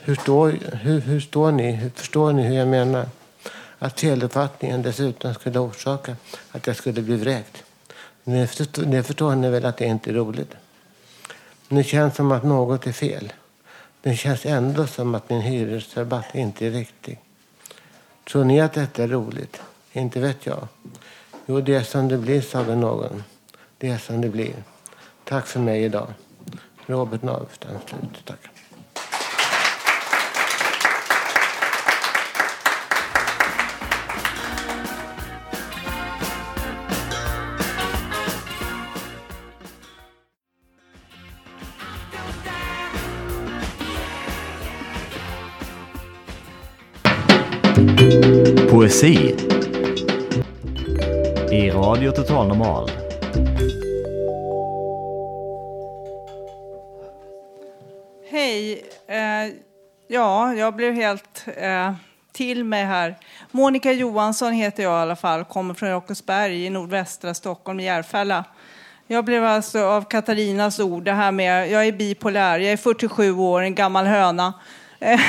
Hur står, hur, hur står ni? Hur förstår ni hur jag menar? Att feluppfattningen dessutom skulle orsaka att jag skulle bli vräkt. Det förstår, det förstår ni väl att det inte är roligt? Men det känns som att något är fel. Det känns ändå som att min hyresrabatt inte är riktig. Tror ni att detta är roligt? Inte vet jag. Jo, det är som det blir, sade någon. Det är som det blir. Tack för mig idag. Robert Navstam, slut. Tack. Poesi i Radio Total Normal. Hej. Eh, ja, jag blev helt eh, till mig här. Monica Johansson heter jag i alla fall, kommer från Jakobsberg i nordvästra Stockholm, Järfälla. Jag blev alltså av Katarinas ord, det här med, jag är bipolär, jag är 47 år, en gammal höna. Eh,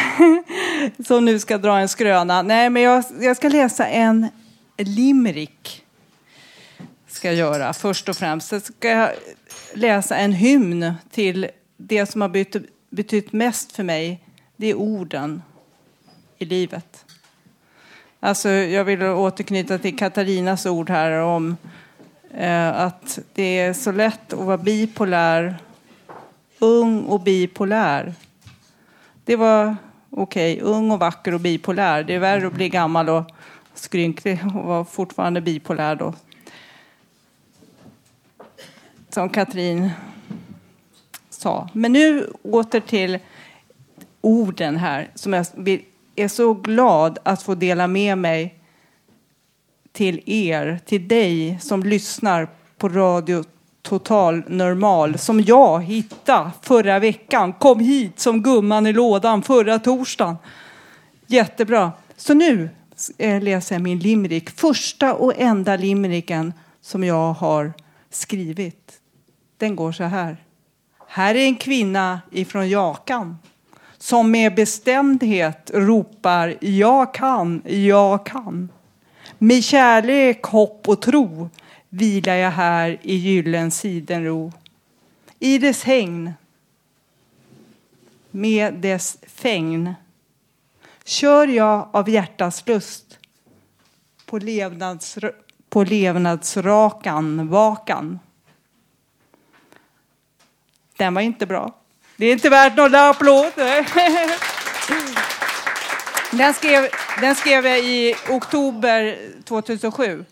[LAUGHS] som nu ska dra en skröna. Nej, men jag, jag ska läsa en limerick. Ska jag göra först och främst. Jag ska jag läsa en hymn till det som har betytt, betytt mest för mig. Det är orden i livet. Alltså, jag vill återknyta till Katarinas ord här om eh, att det är så lätt att vara bipolär, ung och bipolär. Det var okej, okay, ung och vacker och bipolär. Det är värre att bli gammal och skrynklig och vara fortfarande bipolär då. Som Katrin sa. Men nu åter till orden här som jag är så glad att få dela med mig till er, till dig som lyssnar på Radio Total Normal som jag hittade förra veckan. Kom hit som gumman i lådan förra torsdagen. Jättebra. Så nu eh, läser jag min limerick. Första och enda limericken som jag har skrivit. Den går så här. Här är en kvinna ifrån Jakan som med bestämdhet ropar jag kan, jag kan. Med kärlek, hopp och tro vilar jag här i gyllen sidenro. I dess hägn, med dess fägn, kör jag av hjärtats lust på, levnads, på levnadsrakan, vakan. Den var inte bra. Det är inte värt några applåder. [LAUGHS] Den skrev, den skrev jag i oktober 2007.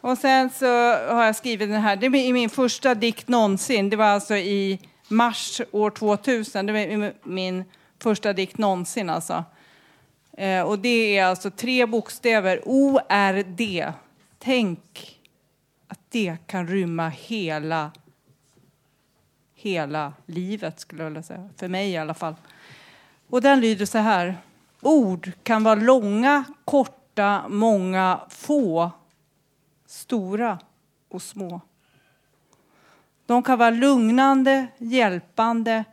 Och sen så har jag skrivit den här, det är min första dikt någonsin. Det var alltså i mars år 2000. Det var min första dikt någonsin alltså. Eh, och det är alltså tre bokstäver, ORD. Tänk att det kan rymma hela, hela livet skulle jag vilja säga. För mig i alla fall. Och den lyder så här. Ord kan vara långa, korta, många, få stora och små. De kan vara lugnande, hjälpande,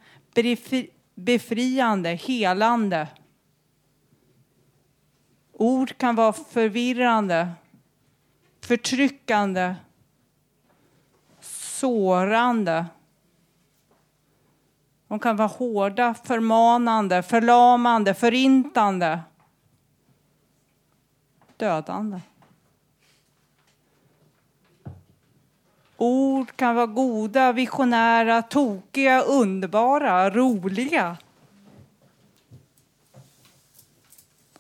befriande, helande. Ord kan vara förvirrande, förtryckande, sårande. De kan vara hårda, förmanande, förlamande, förintande, dödande. Ord kan vara goda, visionära, tokiga, underbara, roliga.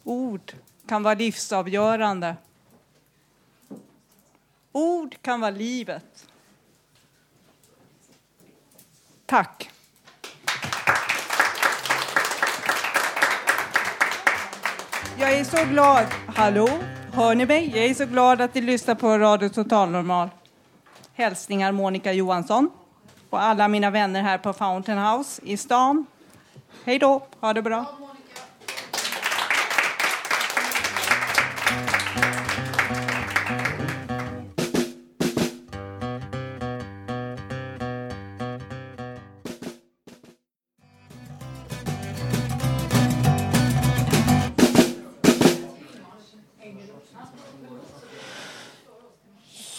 Ord kan vara livsavgörande. Ord kan vara livet. Tack. Jag är så glad. Hallå? Hör ni mig? Jag är så glad att ni lyssnar på Radio Total Normal. Hälsningar Monica Johansson och alla mina vänner här på Fountain House i stan. Hej då, ha det bra.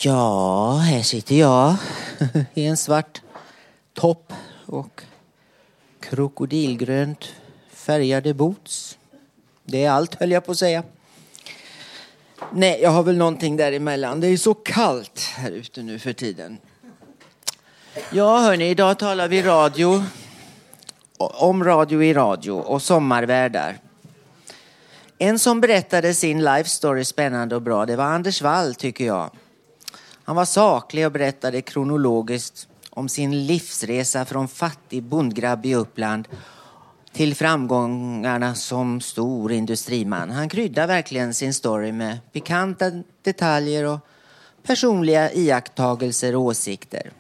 Ja, här sitter jag [LAUGHS] i en svart topp och krokodilgrönt färgade boots. Det är allt höll jag på att säga. Nej, jag har väl någonting däremellan. Det är så kallt här ute nu för tiden. Ja, hörni, idag talar vi radio. Om radio i radio och sommarvärdar. En som berättade sin life story spännande och bra, det var Anders Wall tycker jag. Han var saklig och berättade kronologiskt om sin livsresa från fattig bondgrabb i Uppland till framgångarna som stor industriman. Han kryddar verkligen sin story med pikanta detaljer och personliga iakttagelser och åsikter.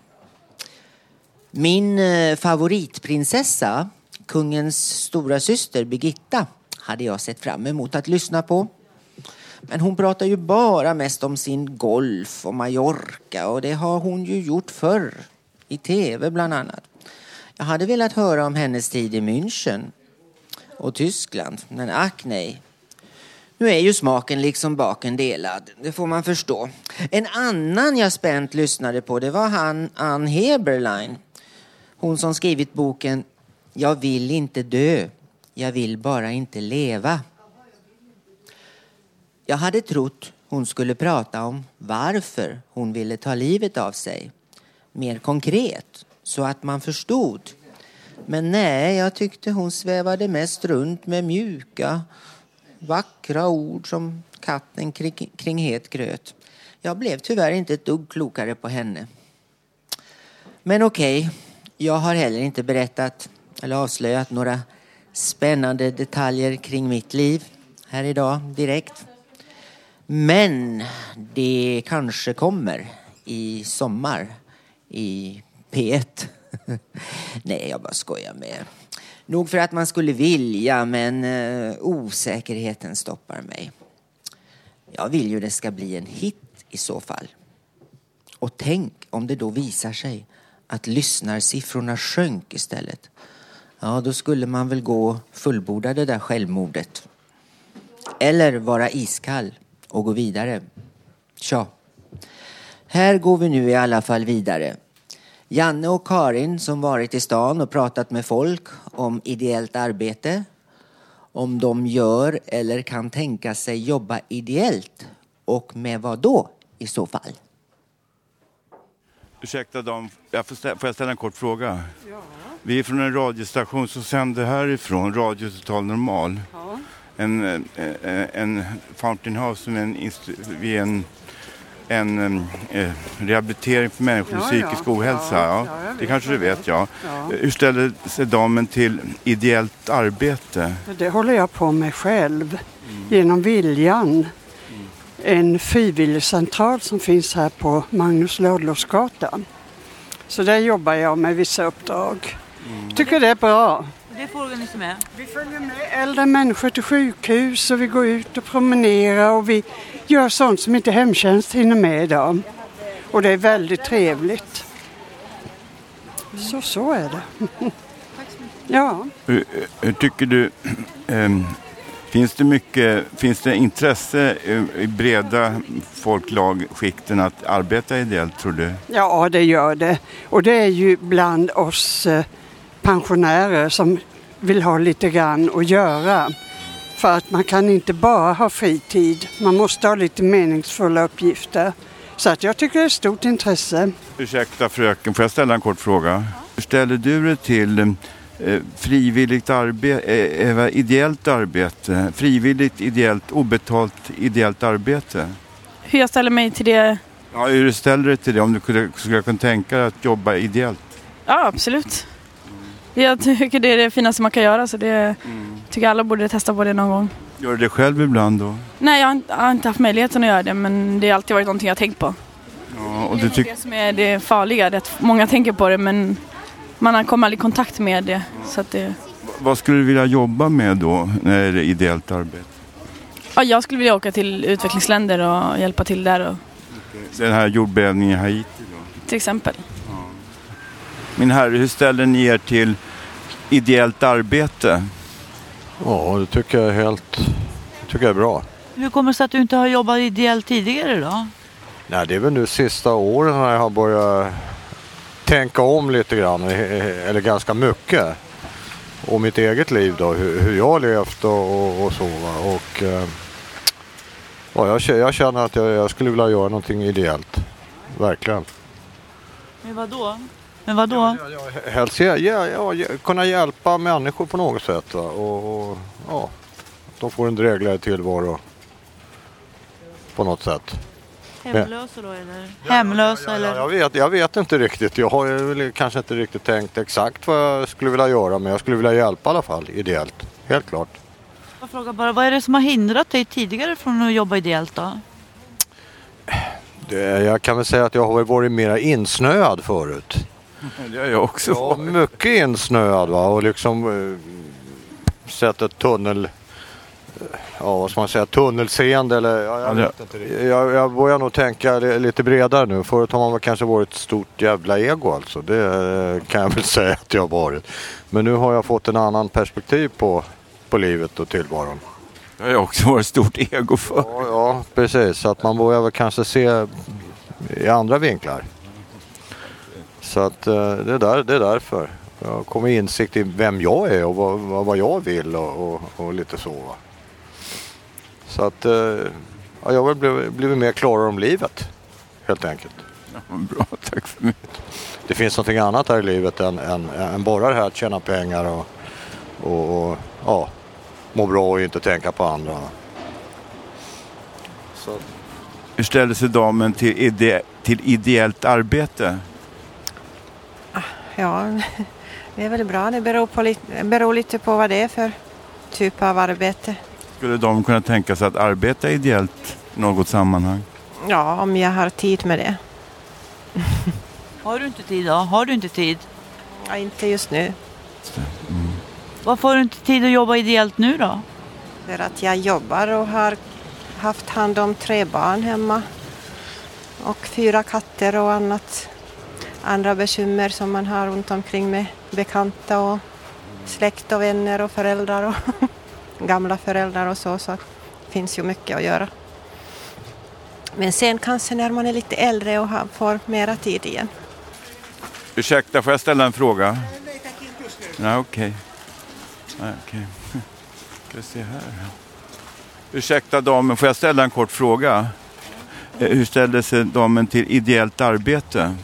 Min eh, favoritprinsessa, kungens stora syster Birgitta, hade jag sett fram emot att lyssna på. Men hon pratar ju bara mest om sin golf och Mallorca och det har hon ju gjort förr. I tv bland annat. Jag hade velat höra om hennes tid i München och Tyskland, men ack nej. Nu är ju smaken liksom baken delad, det får man förstå. En annan jag spänt lyssnade på det var han Ann Heberlein. Hon som skrivit boken Jag vill inte dö, jag vill bara inte leva. Jag hade trott hon skulle prata om varför hon ville ta livet av sig. Mer konkret, så att man förstod. Men nej, jag tyckte hon svävade mest runt med mjuka, vackra ord som katten kring, kring het gröt. Jag blev tyvärr inte ett dugg klokare på henne. Men okej, okay, jag har heller inte berättat eller avslöjat några spännande detaljer kring mitt liv här idag direkt. Men det kanske kommer i sommar i P1. [LAUGHS] Nej, jag bara skojar med Nog för att man skulle vilja, men eh, osäkerheten stoppar mig. Jag vill ju det ska bli en hit i så fall. Och tänk om det då visar sig att lyssnarsiffrorna sjönk istället. Ja, då skulle man väl gå och fullborda det där självmordet. Eller vara iskall och gå vidare. Tja. Här går vi nu i alla fall vidare. Janne och Karin som varit i stan och pratat med folk om ideellt arbete. Om de gör eller kan tänka sig jobba ideellt och med vad då i så fall? Ursäkta Dan, jag får, ställa, får jag ställa en kort fråga? Ja. Vi är från en radiostation som sänder härifrån, Radio Total Normal. Ja. En, en, eh, en Fountain House som en, vi är en en eh, rehabilitering för människor med ja, psykisk ja. ohälsa. Ja, ja. det kanske du vet, ja. Hur ställer sig damen till ideellt arbete? Det håller jag på med själv, mm. genom Viljan. Mm. En frivilligcentral som finns här på Magnus Ladulåsgatan. Så där jobbar jag med vissa uppdrag. Mm. Tycker det är bra. Det får ni med? Vi följer med äldre människor till sjukhus och vi går ut och promenerar och vi gör sånt som inte hemtjänst hinner med idag. Och det är väldigt trevligt. Så så är det. [LAUGHS] ja. Hur, hur tycker du, ähm, finns det mycket, finns det intresse i breda folklagskikten att arbeta ideellt tror du? Ja det gör det. Och det är ju bland oss eh, pensionärer som vill ha lite grann att göra. För att man kan inte bara ha fritid, man måste ha lite meningsfulla uppgifter. Så att jag tycker det är ett stort intresse. Ursäkta fröken, får jag ställa en kort fråga? Hur ställer du dig till eh, frivilligt arbete, eh, ideellt arbete? Frivilligt, ideellt, obetalt ideellt arbete? Hur jag ställer mig till det? Ja, hur du ställer dig till det? Om du skulle, skulle kunna tänka dig att jobba ideellt? Ja, absolut. Jag tycker det är det finaste man kan göra så det tycker alla borde testa på det någon gång. Gör du det själv ibland då? Nej, jag har inte, haft möjligheten att göra det men det har alltid varit någonting jag har tänkt på. Ja, och det är det som är det farliga, det många tänker på det men man kommer aldrig i kontakt med det. Så det Vad skulle du vilja jobba med då när det är ideellt arbete? ja, jag skulle vilja åka till utvecklingsländer och hjälpa till där och, Den här jordbävningen i Haiti då? till exempel. Min herre, hur ställer ni er till ideellt arbete? Ja, det tycker jag är helt det tycker jag är bra. Hur kommer det sig att du inte har jobbat ideellt tidigare då? Nej, det är väl nu sista åren när jag har börjat tänka om lite grann, eh, eller ganska mycket. Och mitt eget liv då, hur, jag har levt och, och, och så. Va? Och, eh, ja, jag, jag känner att jag, jag skulle vilja göra någonting ideellt. Verkligen. Men vad då? Men vad då? Helst ja, ja, ja, kunna hjälpa människor på något sätt. Va? Och, och, ja, de får en drägligare tillvaro på något sätt. Hemlösa då eller? Hemlösa eller? Jag vet, jag vet inte riktigt. Jag har kanske inte riktigt tänkt exakt vad jag skulle vilja göra men jag skulle vilja hjälpa i alla fall ideellt. Helt klart. Jag frågar bara, vad är det som har hindrat dig tidigare från att jobba ideellt då? Det, jag kan väl säga att jag har varit mera insnöad förut. [LAUGHS] Det har jag också Ja, mycket insnöad va och liksom eh, sett ett tunnel... Ja, vad ska man säga? Tunnelseende eller... Ja, jag, Ja, det- jag, jag börjar nog tänka li- lite bredare nu. Förut har man väl kanske varit ett stort jävla ego alltså. Det eh, kan jag väl [LAUGHS] säga att jag har varit. Men nu har jag fått en annan perspektiv på, på livet och tillvaron. Det har jag också varit stort ego för. Ja, ja, precis. Så att man börjar väl kanske se i andra vinklar. Så att eh, det är, där, det är därför. Jag har kommit insikt i vem jag är och vad, vad, jag vill och, och, och lite så. Va? Så att eh, ja, jag har blivit, blivit mer klarare om livet. Helt enkelt. bra, [LAUGHS] tack för mycket. Det finns någonting annat här i livet än, än, än bara det här att tjäna pengar och, och, och ja, må bra och inte tänka på andra. Så. Hur ställer sig damen till, ide, till ideellt arbete? Ja, det är väl bra. Det beror, på lite, beror lite på vad det är för typ av arbete. Skulle de kunna tänka sig att arbeta ideellt i något sammanhang? Ja, om jag har tid med det. Har du inte tid då? Har du inte tid? Ja, inte just nu. Varför har du inte tid att jobba ideellt nu då? För att jag jobbar och har haft hand om tre barn hemma. Och fyra katter och annat. Andra bekymmer som man har runt omkring med bekanta och släkt och vänner och föräldrar och [LAUGHS] gamla föräldrar och så. Så det finns ju mycket att göra. Men sen kanske när man är lite äldre och får mera tid igen. Ursäkta, får jag ställa en fråga? Nej, okej. Nej, okej. [LAUGHS] Ska se här. Ursäkta damen, får jag ställa en kort fråga? Eh, hur ställer sig damen till ideellt arbete?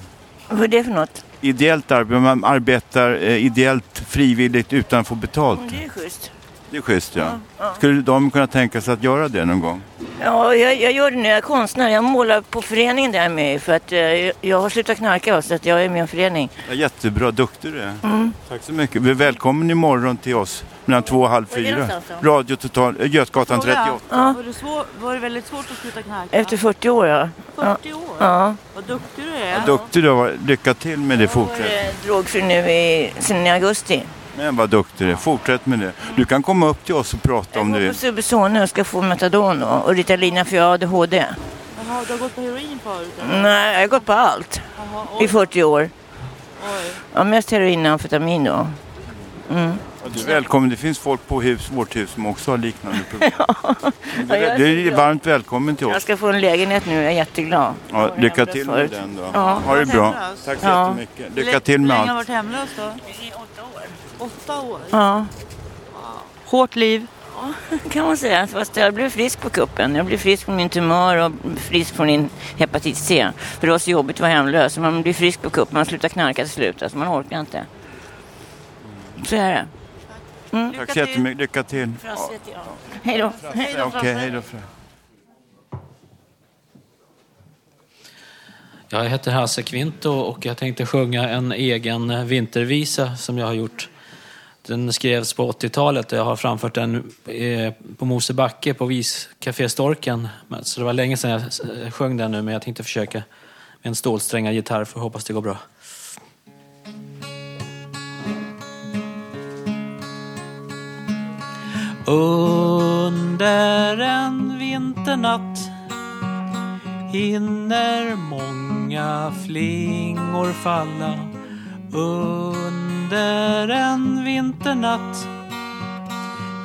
Vad är det för något? Ideellt arbete, man arbetar eh, ideellt frivilligt utan att få betalt. Det är schysst. Det är schysst ja. Skulle de kunna tänka sig att göra det någon gång? Ja, jag, jag gör det när jag är konstnär. Jag målar på föreningen där jag är med i, för att eh, jag, jag har slutat knarka så att jag är med i en förening. Ja, jättebra, duktig du är. Mm. Tack så mycket. Välkommen imorgon till oss mellan två och halv fyra. Radio Total, äh, Götgatan 38. Ja. Var, det svår, var det väldigt svårt att sluta knarka? Efter 40 år ja. 40 år? Ja. Vad duktig du är. Vad duktig du var. Lycka till med det. Fortsätt. Jag är drogfri nu i, sen i augusti. Men vad duktig du är. Fortsätt med det. Du kan komma upp till oss och prata om du Jag går på Subsone och ska få Metadon och, och Ritalina för jag har ADHD. Jaha, du har gått på heroin förut? eller? Nej, jag har gått på allt Jaha, i oj. 40 år. Oj. Ja, mest heroin och amfetamin då. Mm. Ja, du är välkommen. Det finns folk på hus, vårt hus som också har liknande [LAUGHS] problem. Ja, jag är Du är varmt välkommen till Jag oss. ska få en lägenhet nu, jag är jätteglad. Ja, lycka till med den då. Ja. Ha det bra. Tack så Ja. jättemycket. Lycka till med Hur länge har allt. du varit hemlös då? I åtta år. Åtta år? Ja. Hårt liv. [LAUGHS] kan man säga. Fast jag blev frisk på kuppen. Jag blev frisk från min tumör och frisk från min hepatit C. För det var så jobbigt att vara hemlös. Man blir frisk på kuppen, man slutar knarka till slut. Alltså man orkar inte. Så är det. Mm. Tack så jättemycket. Lycka till. Frasset, ja. Hej då. Hej då, Okej, Frasse. hej då. Fra- Jag heter Hasse Kvinto och jag tänkte sjunga en egen vintervisa som jag har gjort. Den skrevs på 80-talet och jag har framfört den eh, på Mosebacke på Viscafé Storken. Så det var länge sedan jag eh, sjöng den nu men jag tänkte försöka med en stålsträngad gitarr för hoppas det går bra. Under en vinternatt hinner många flingor falla under en vinternatt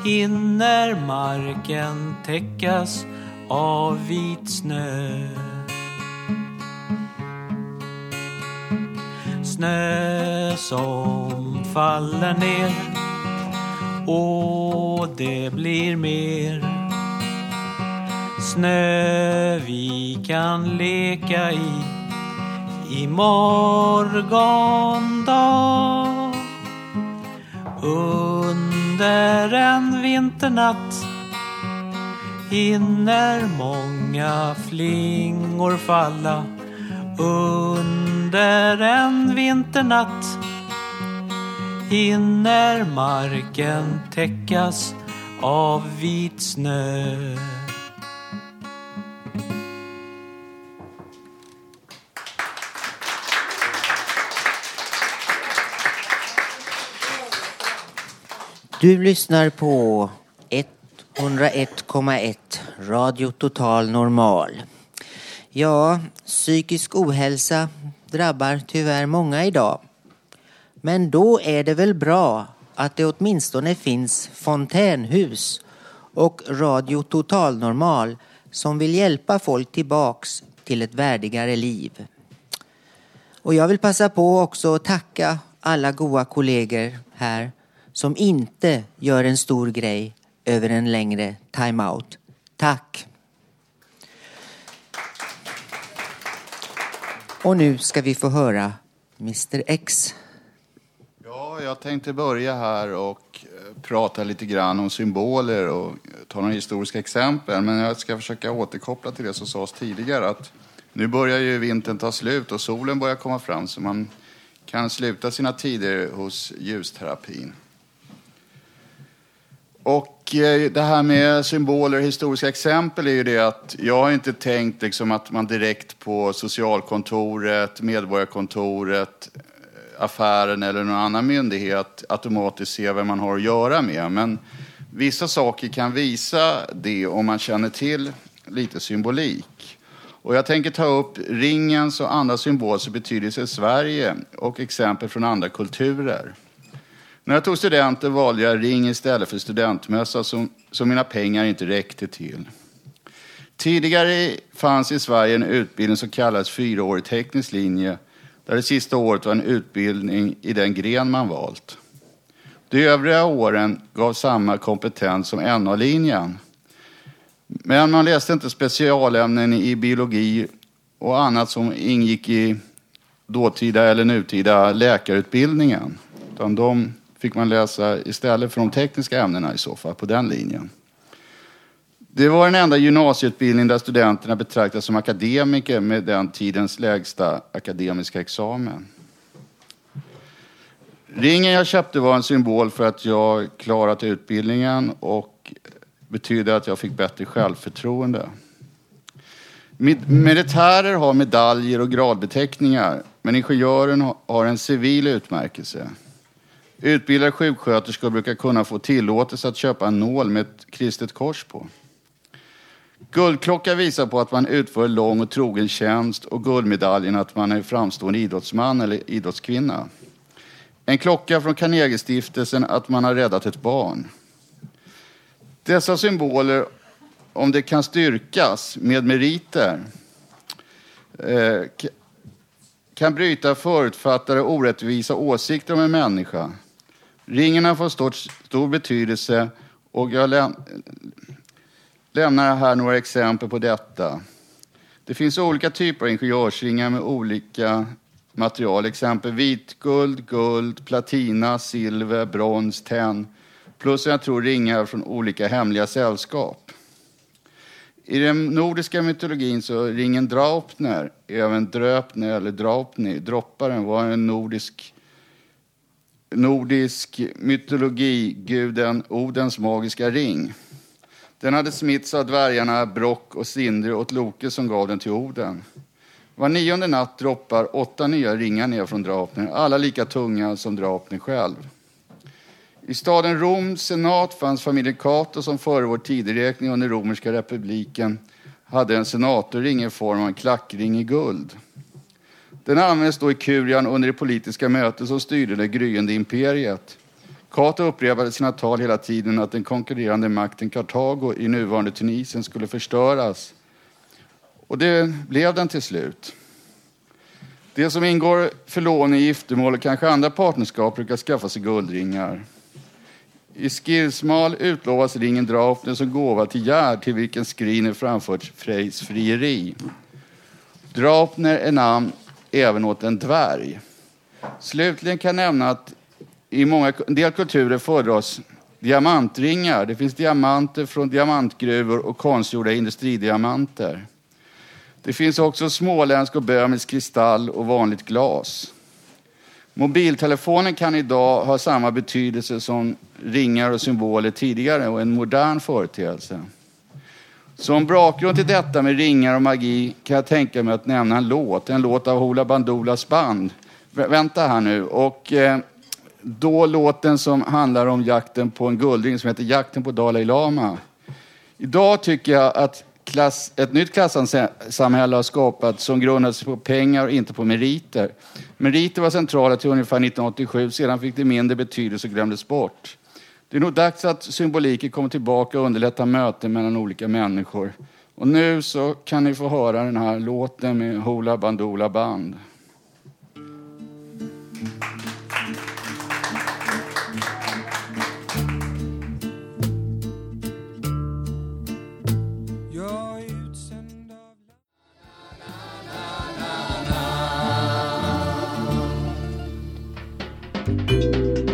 hinner marken täckas av vit snö. Snö som faller ner och det blir mer snö vi kan leka i i morgondag under en vinternatt hinner många flingor falla under en vinternatt hinner marken täckas av vit snö. Du lyssnar på 101,1 Radio Total Normal. Ja, psykisk ohälsa drabbar tyvärr många idag. Men då är det väl bra att det åtminstone finns fontänhus och Radio Total Normal som vill hjälpa folk tillbaks till ett värdigare liv. Och jag vill passa på också att tacka alla goa kollegor här som inte gör en stor grej över en längre timeout. Tack! Och nu ska vi få höra Mr X. Ja, jag tänkte börja här och eh, prata lite grann om symboler och eh, ta några historiska exempel. Men jag ska försöka återkoppla till det som sades tidigare. Att nu börjar ju vintern ta slut och solen börjar komma fram så man kan sluta sina tider hos ljusterapin. Och eh, det här med symboler och historiska exempel är ju det att jag har inte tänkt liksom att man direkt på socialkontoret, medborgarkontoret, eh, affären eller någon annan myndighet automatiskt ser vem man har att göra med. Men vissa saker kan visa det om man känner till lite symbolik. Och jag tänker ta upp ringens och andra symbolers betydelse i Sverige och exempel från andra kulturer. När jag tog studenten valde jag ring istället för studentmössa som, som mina pengar inte räckte till. Tidigare fanns i Sverige en utbildning som kallades fyraårig teknisk linje där det sista året var en utbildning i den gren man valt. De övriga åren gav samma kompetens som NA-linjen. Men man läste inte specialämnen i biologi och annat som ingick i dåtida eller nutida läkarutbildningen. Utan de fick man läsa istället för de tekniska ämnena i så fall på den linjen. Det var den enda gymnasieutbildning där studenterna betraktades som akademiker med den tidens lägsta akademiska examen. Ringen jag köpte var en symbol för att jag klarat utbildningen och betydde att jag fick bättre självförtroende. Militärer har medaljer och gradbeteckningar, men ingenjören har en civil utmärkelse. Utbildade sjuksköterskor brukar kunna få tillåtelse att köpa en nål med ett kristet kors på. Guldklocka visar på att man utför lång och trogen tjänst och guldmedaljen att man är framstående idrottsman eller idrottskvinna. En klocka från Carnegiestiftelsen att man har räddat ett barn. Dessa symboler, om det kan styrkas med meriter, eh, kan bryta förutfattade och orättvisa åsikter om en människa. Ringen har fått stor, stor betydelse Och jag läm lämnar här några exempel på detta. Det finns olika typer av ingenjörsringar med olika material. Exempel vitguld, guld, platina, silver, brons, tenn. Plus jag tror ringar från olika hemliga sällskap. I den nordiska mytologin så ringen Draupner, även Dröpner eller Draupni, dropparen, var en nordisk nordisk mytologi, guden Odens magiska ring. Den hade smitts av dvärgarna Brock och Sindri åt Loke som gav den till Oden. Var nionde natt droppar åtta nya ringar ner från Draupner, alla lika tunga som Draupner själv. I staden Roms senat fanns familjen Cato som före vår tideräkning under romerska republiken hade en senatorring i form av en klackring i guld. Den användes då i kurian under det politiska möte som styrde det gryende imperiet. Cato upprepade sina tal hela tiden att den konkurrerande makten Kartago i nuvarande Tunisien skulle förstöras. Och det blev den till slut. De som ingår förlovning, giftermål och kanske andra partnerskap brukar skaffa sig guldringar. I Skirsmal utlovas ringen Draupner som gåva till Gerd till vilken Skriner framfört Frejs frieri. Draupner är namn även åt en dvärg. Slutligen kan jag nämna att i många en del kulturer föredras diamantringar. Det finns diamanter från diamantgruvor och konstgjorda industridiamanter. Det finns också småländsk och böhmisk kristall och vanligt glas. Mobiltelefonen kan idag ha samma betydelse som ringar och symboler tidigare och en modern företeelse. Som bakgrund till detta med ringar och magi kan jag tänka mig att nämna en låt, en låt av Hoola Bandoolas band. Vänta här nu. Och eh, då låten som handlar om jakten på en guldring som heter Jakten på Dalai Lama. Idag tycker jag att klass, ett nytt klassamhälle har skapats som grundar sig på pengar och inte på meriter. Meriter var centrala till ungefär 1987, sedan fick det mindre betydelse och glömdes bort. Det är nog dags att symboliken kommer tillbaka och underlättar möten mellan olika människor. Och nu så kan ni få höra den här låten med Hoola Bandoola Band.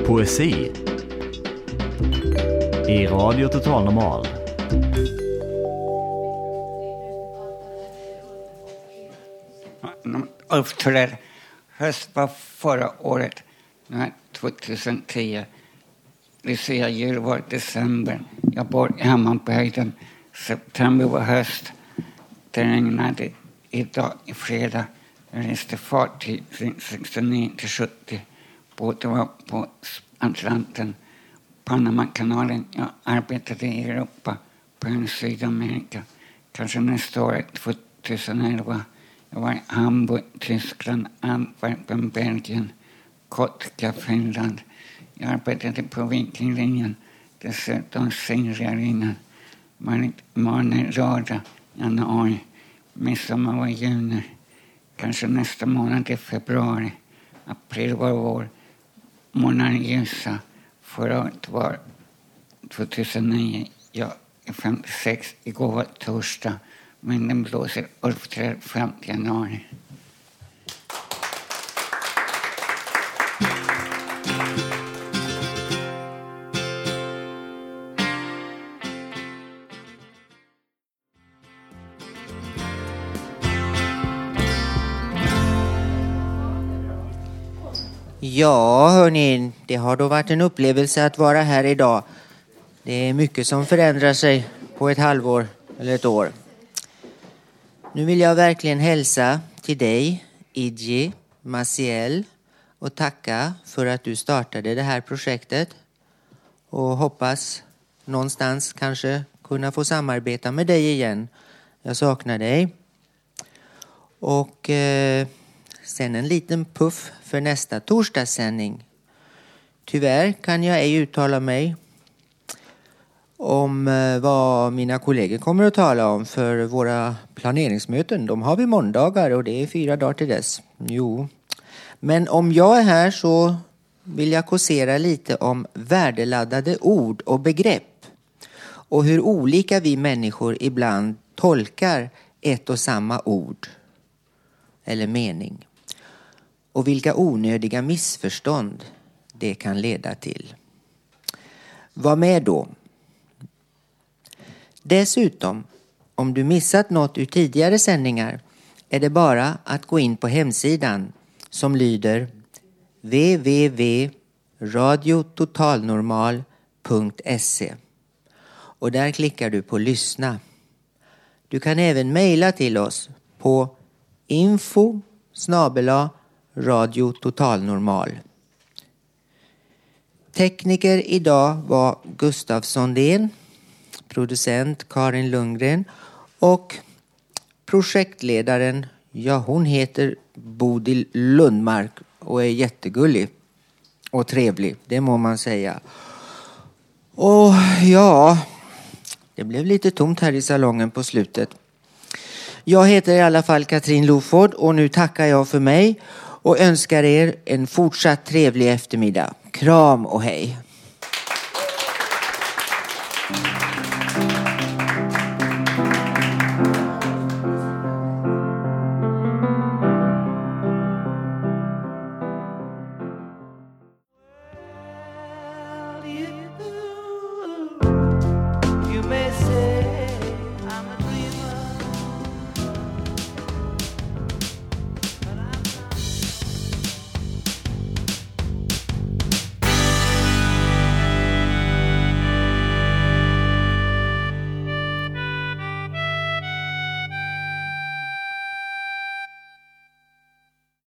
Poesi i Radio Total Normal. Uppträder höst var förra året, 2010. Lucia jul var december. Jag bor hemma på höjden. September var höst. Det regnade idag, i fredag. Jag reste fartyg 69 till 70. Båten var på Atlanten. Panamakanalen. Jag arbetade i Europa, på Sydamerika. Kanske nästa år, 2011. Jag var i Hamburg, Tyskland, Antwerpen, Belgien, Kotka, Finland. Jag arbetade på Vikinglinjen, dessutom Siljalinjen, Marne lördag, januari, midsommar var juni, kanske nästa månad i februari, april var vår, månaden ljusa. Förra året var 2009. Jag är 56. Igår var torsdag. Men den blåser till 5 januari. Ja, hörni, det har då varit en upplevelse att vara här idag. Det är mycket som förändrar sig på ett halvår eller ett år. Nu vill jag verkligen hälsa till dig, Idji, Maciel och tacka för att du startade det här projektet och hoppas någonstans kanske kunna få samarbeta med dig igen. Jag saknar dig. Och eh, sen en liten puff för nästa torsdagssändning. Tyvärr kan jag ej uttala mig om eh, vad mina kollegor kommer att tala om för våra planeringsmöten. De har vi måndagar och det är fyra dagar till dess. Jo, men om jag är här så vill jag kåsera lite om värdeladdade ord och begrepp. och hur olika vi människor ibland tolkar ett och samma ord eller mening och vilka onödiga missförstånd det kan leda till. Var med då. Dessutom, om du missat något ur tidigare sändningar är det bara att gå in på hemsidan som lyder www.radiototalnormal.se och där klickar du på lyssna. Du kan även mejla till oss på info Radio Totalnormal. Tekniker idag var Gustav Sondén, producent Karin Lundgren och projektledaren, ja hon heter Bodil Lundmark och är jättegullig och trevlig, det må man säga. Och ja, det blev lite tomt här i salongen på slutet. Jag heter i alla fall Katrin Loford och nu tackar jag för mig och önskar er en fortsatt trevlig eftermiddag. Kram och hej!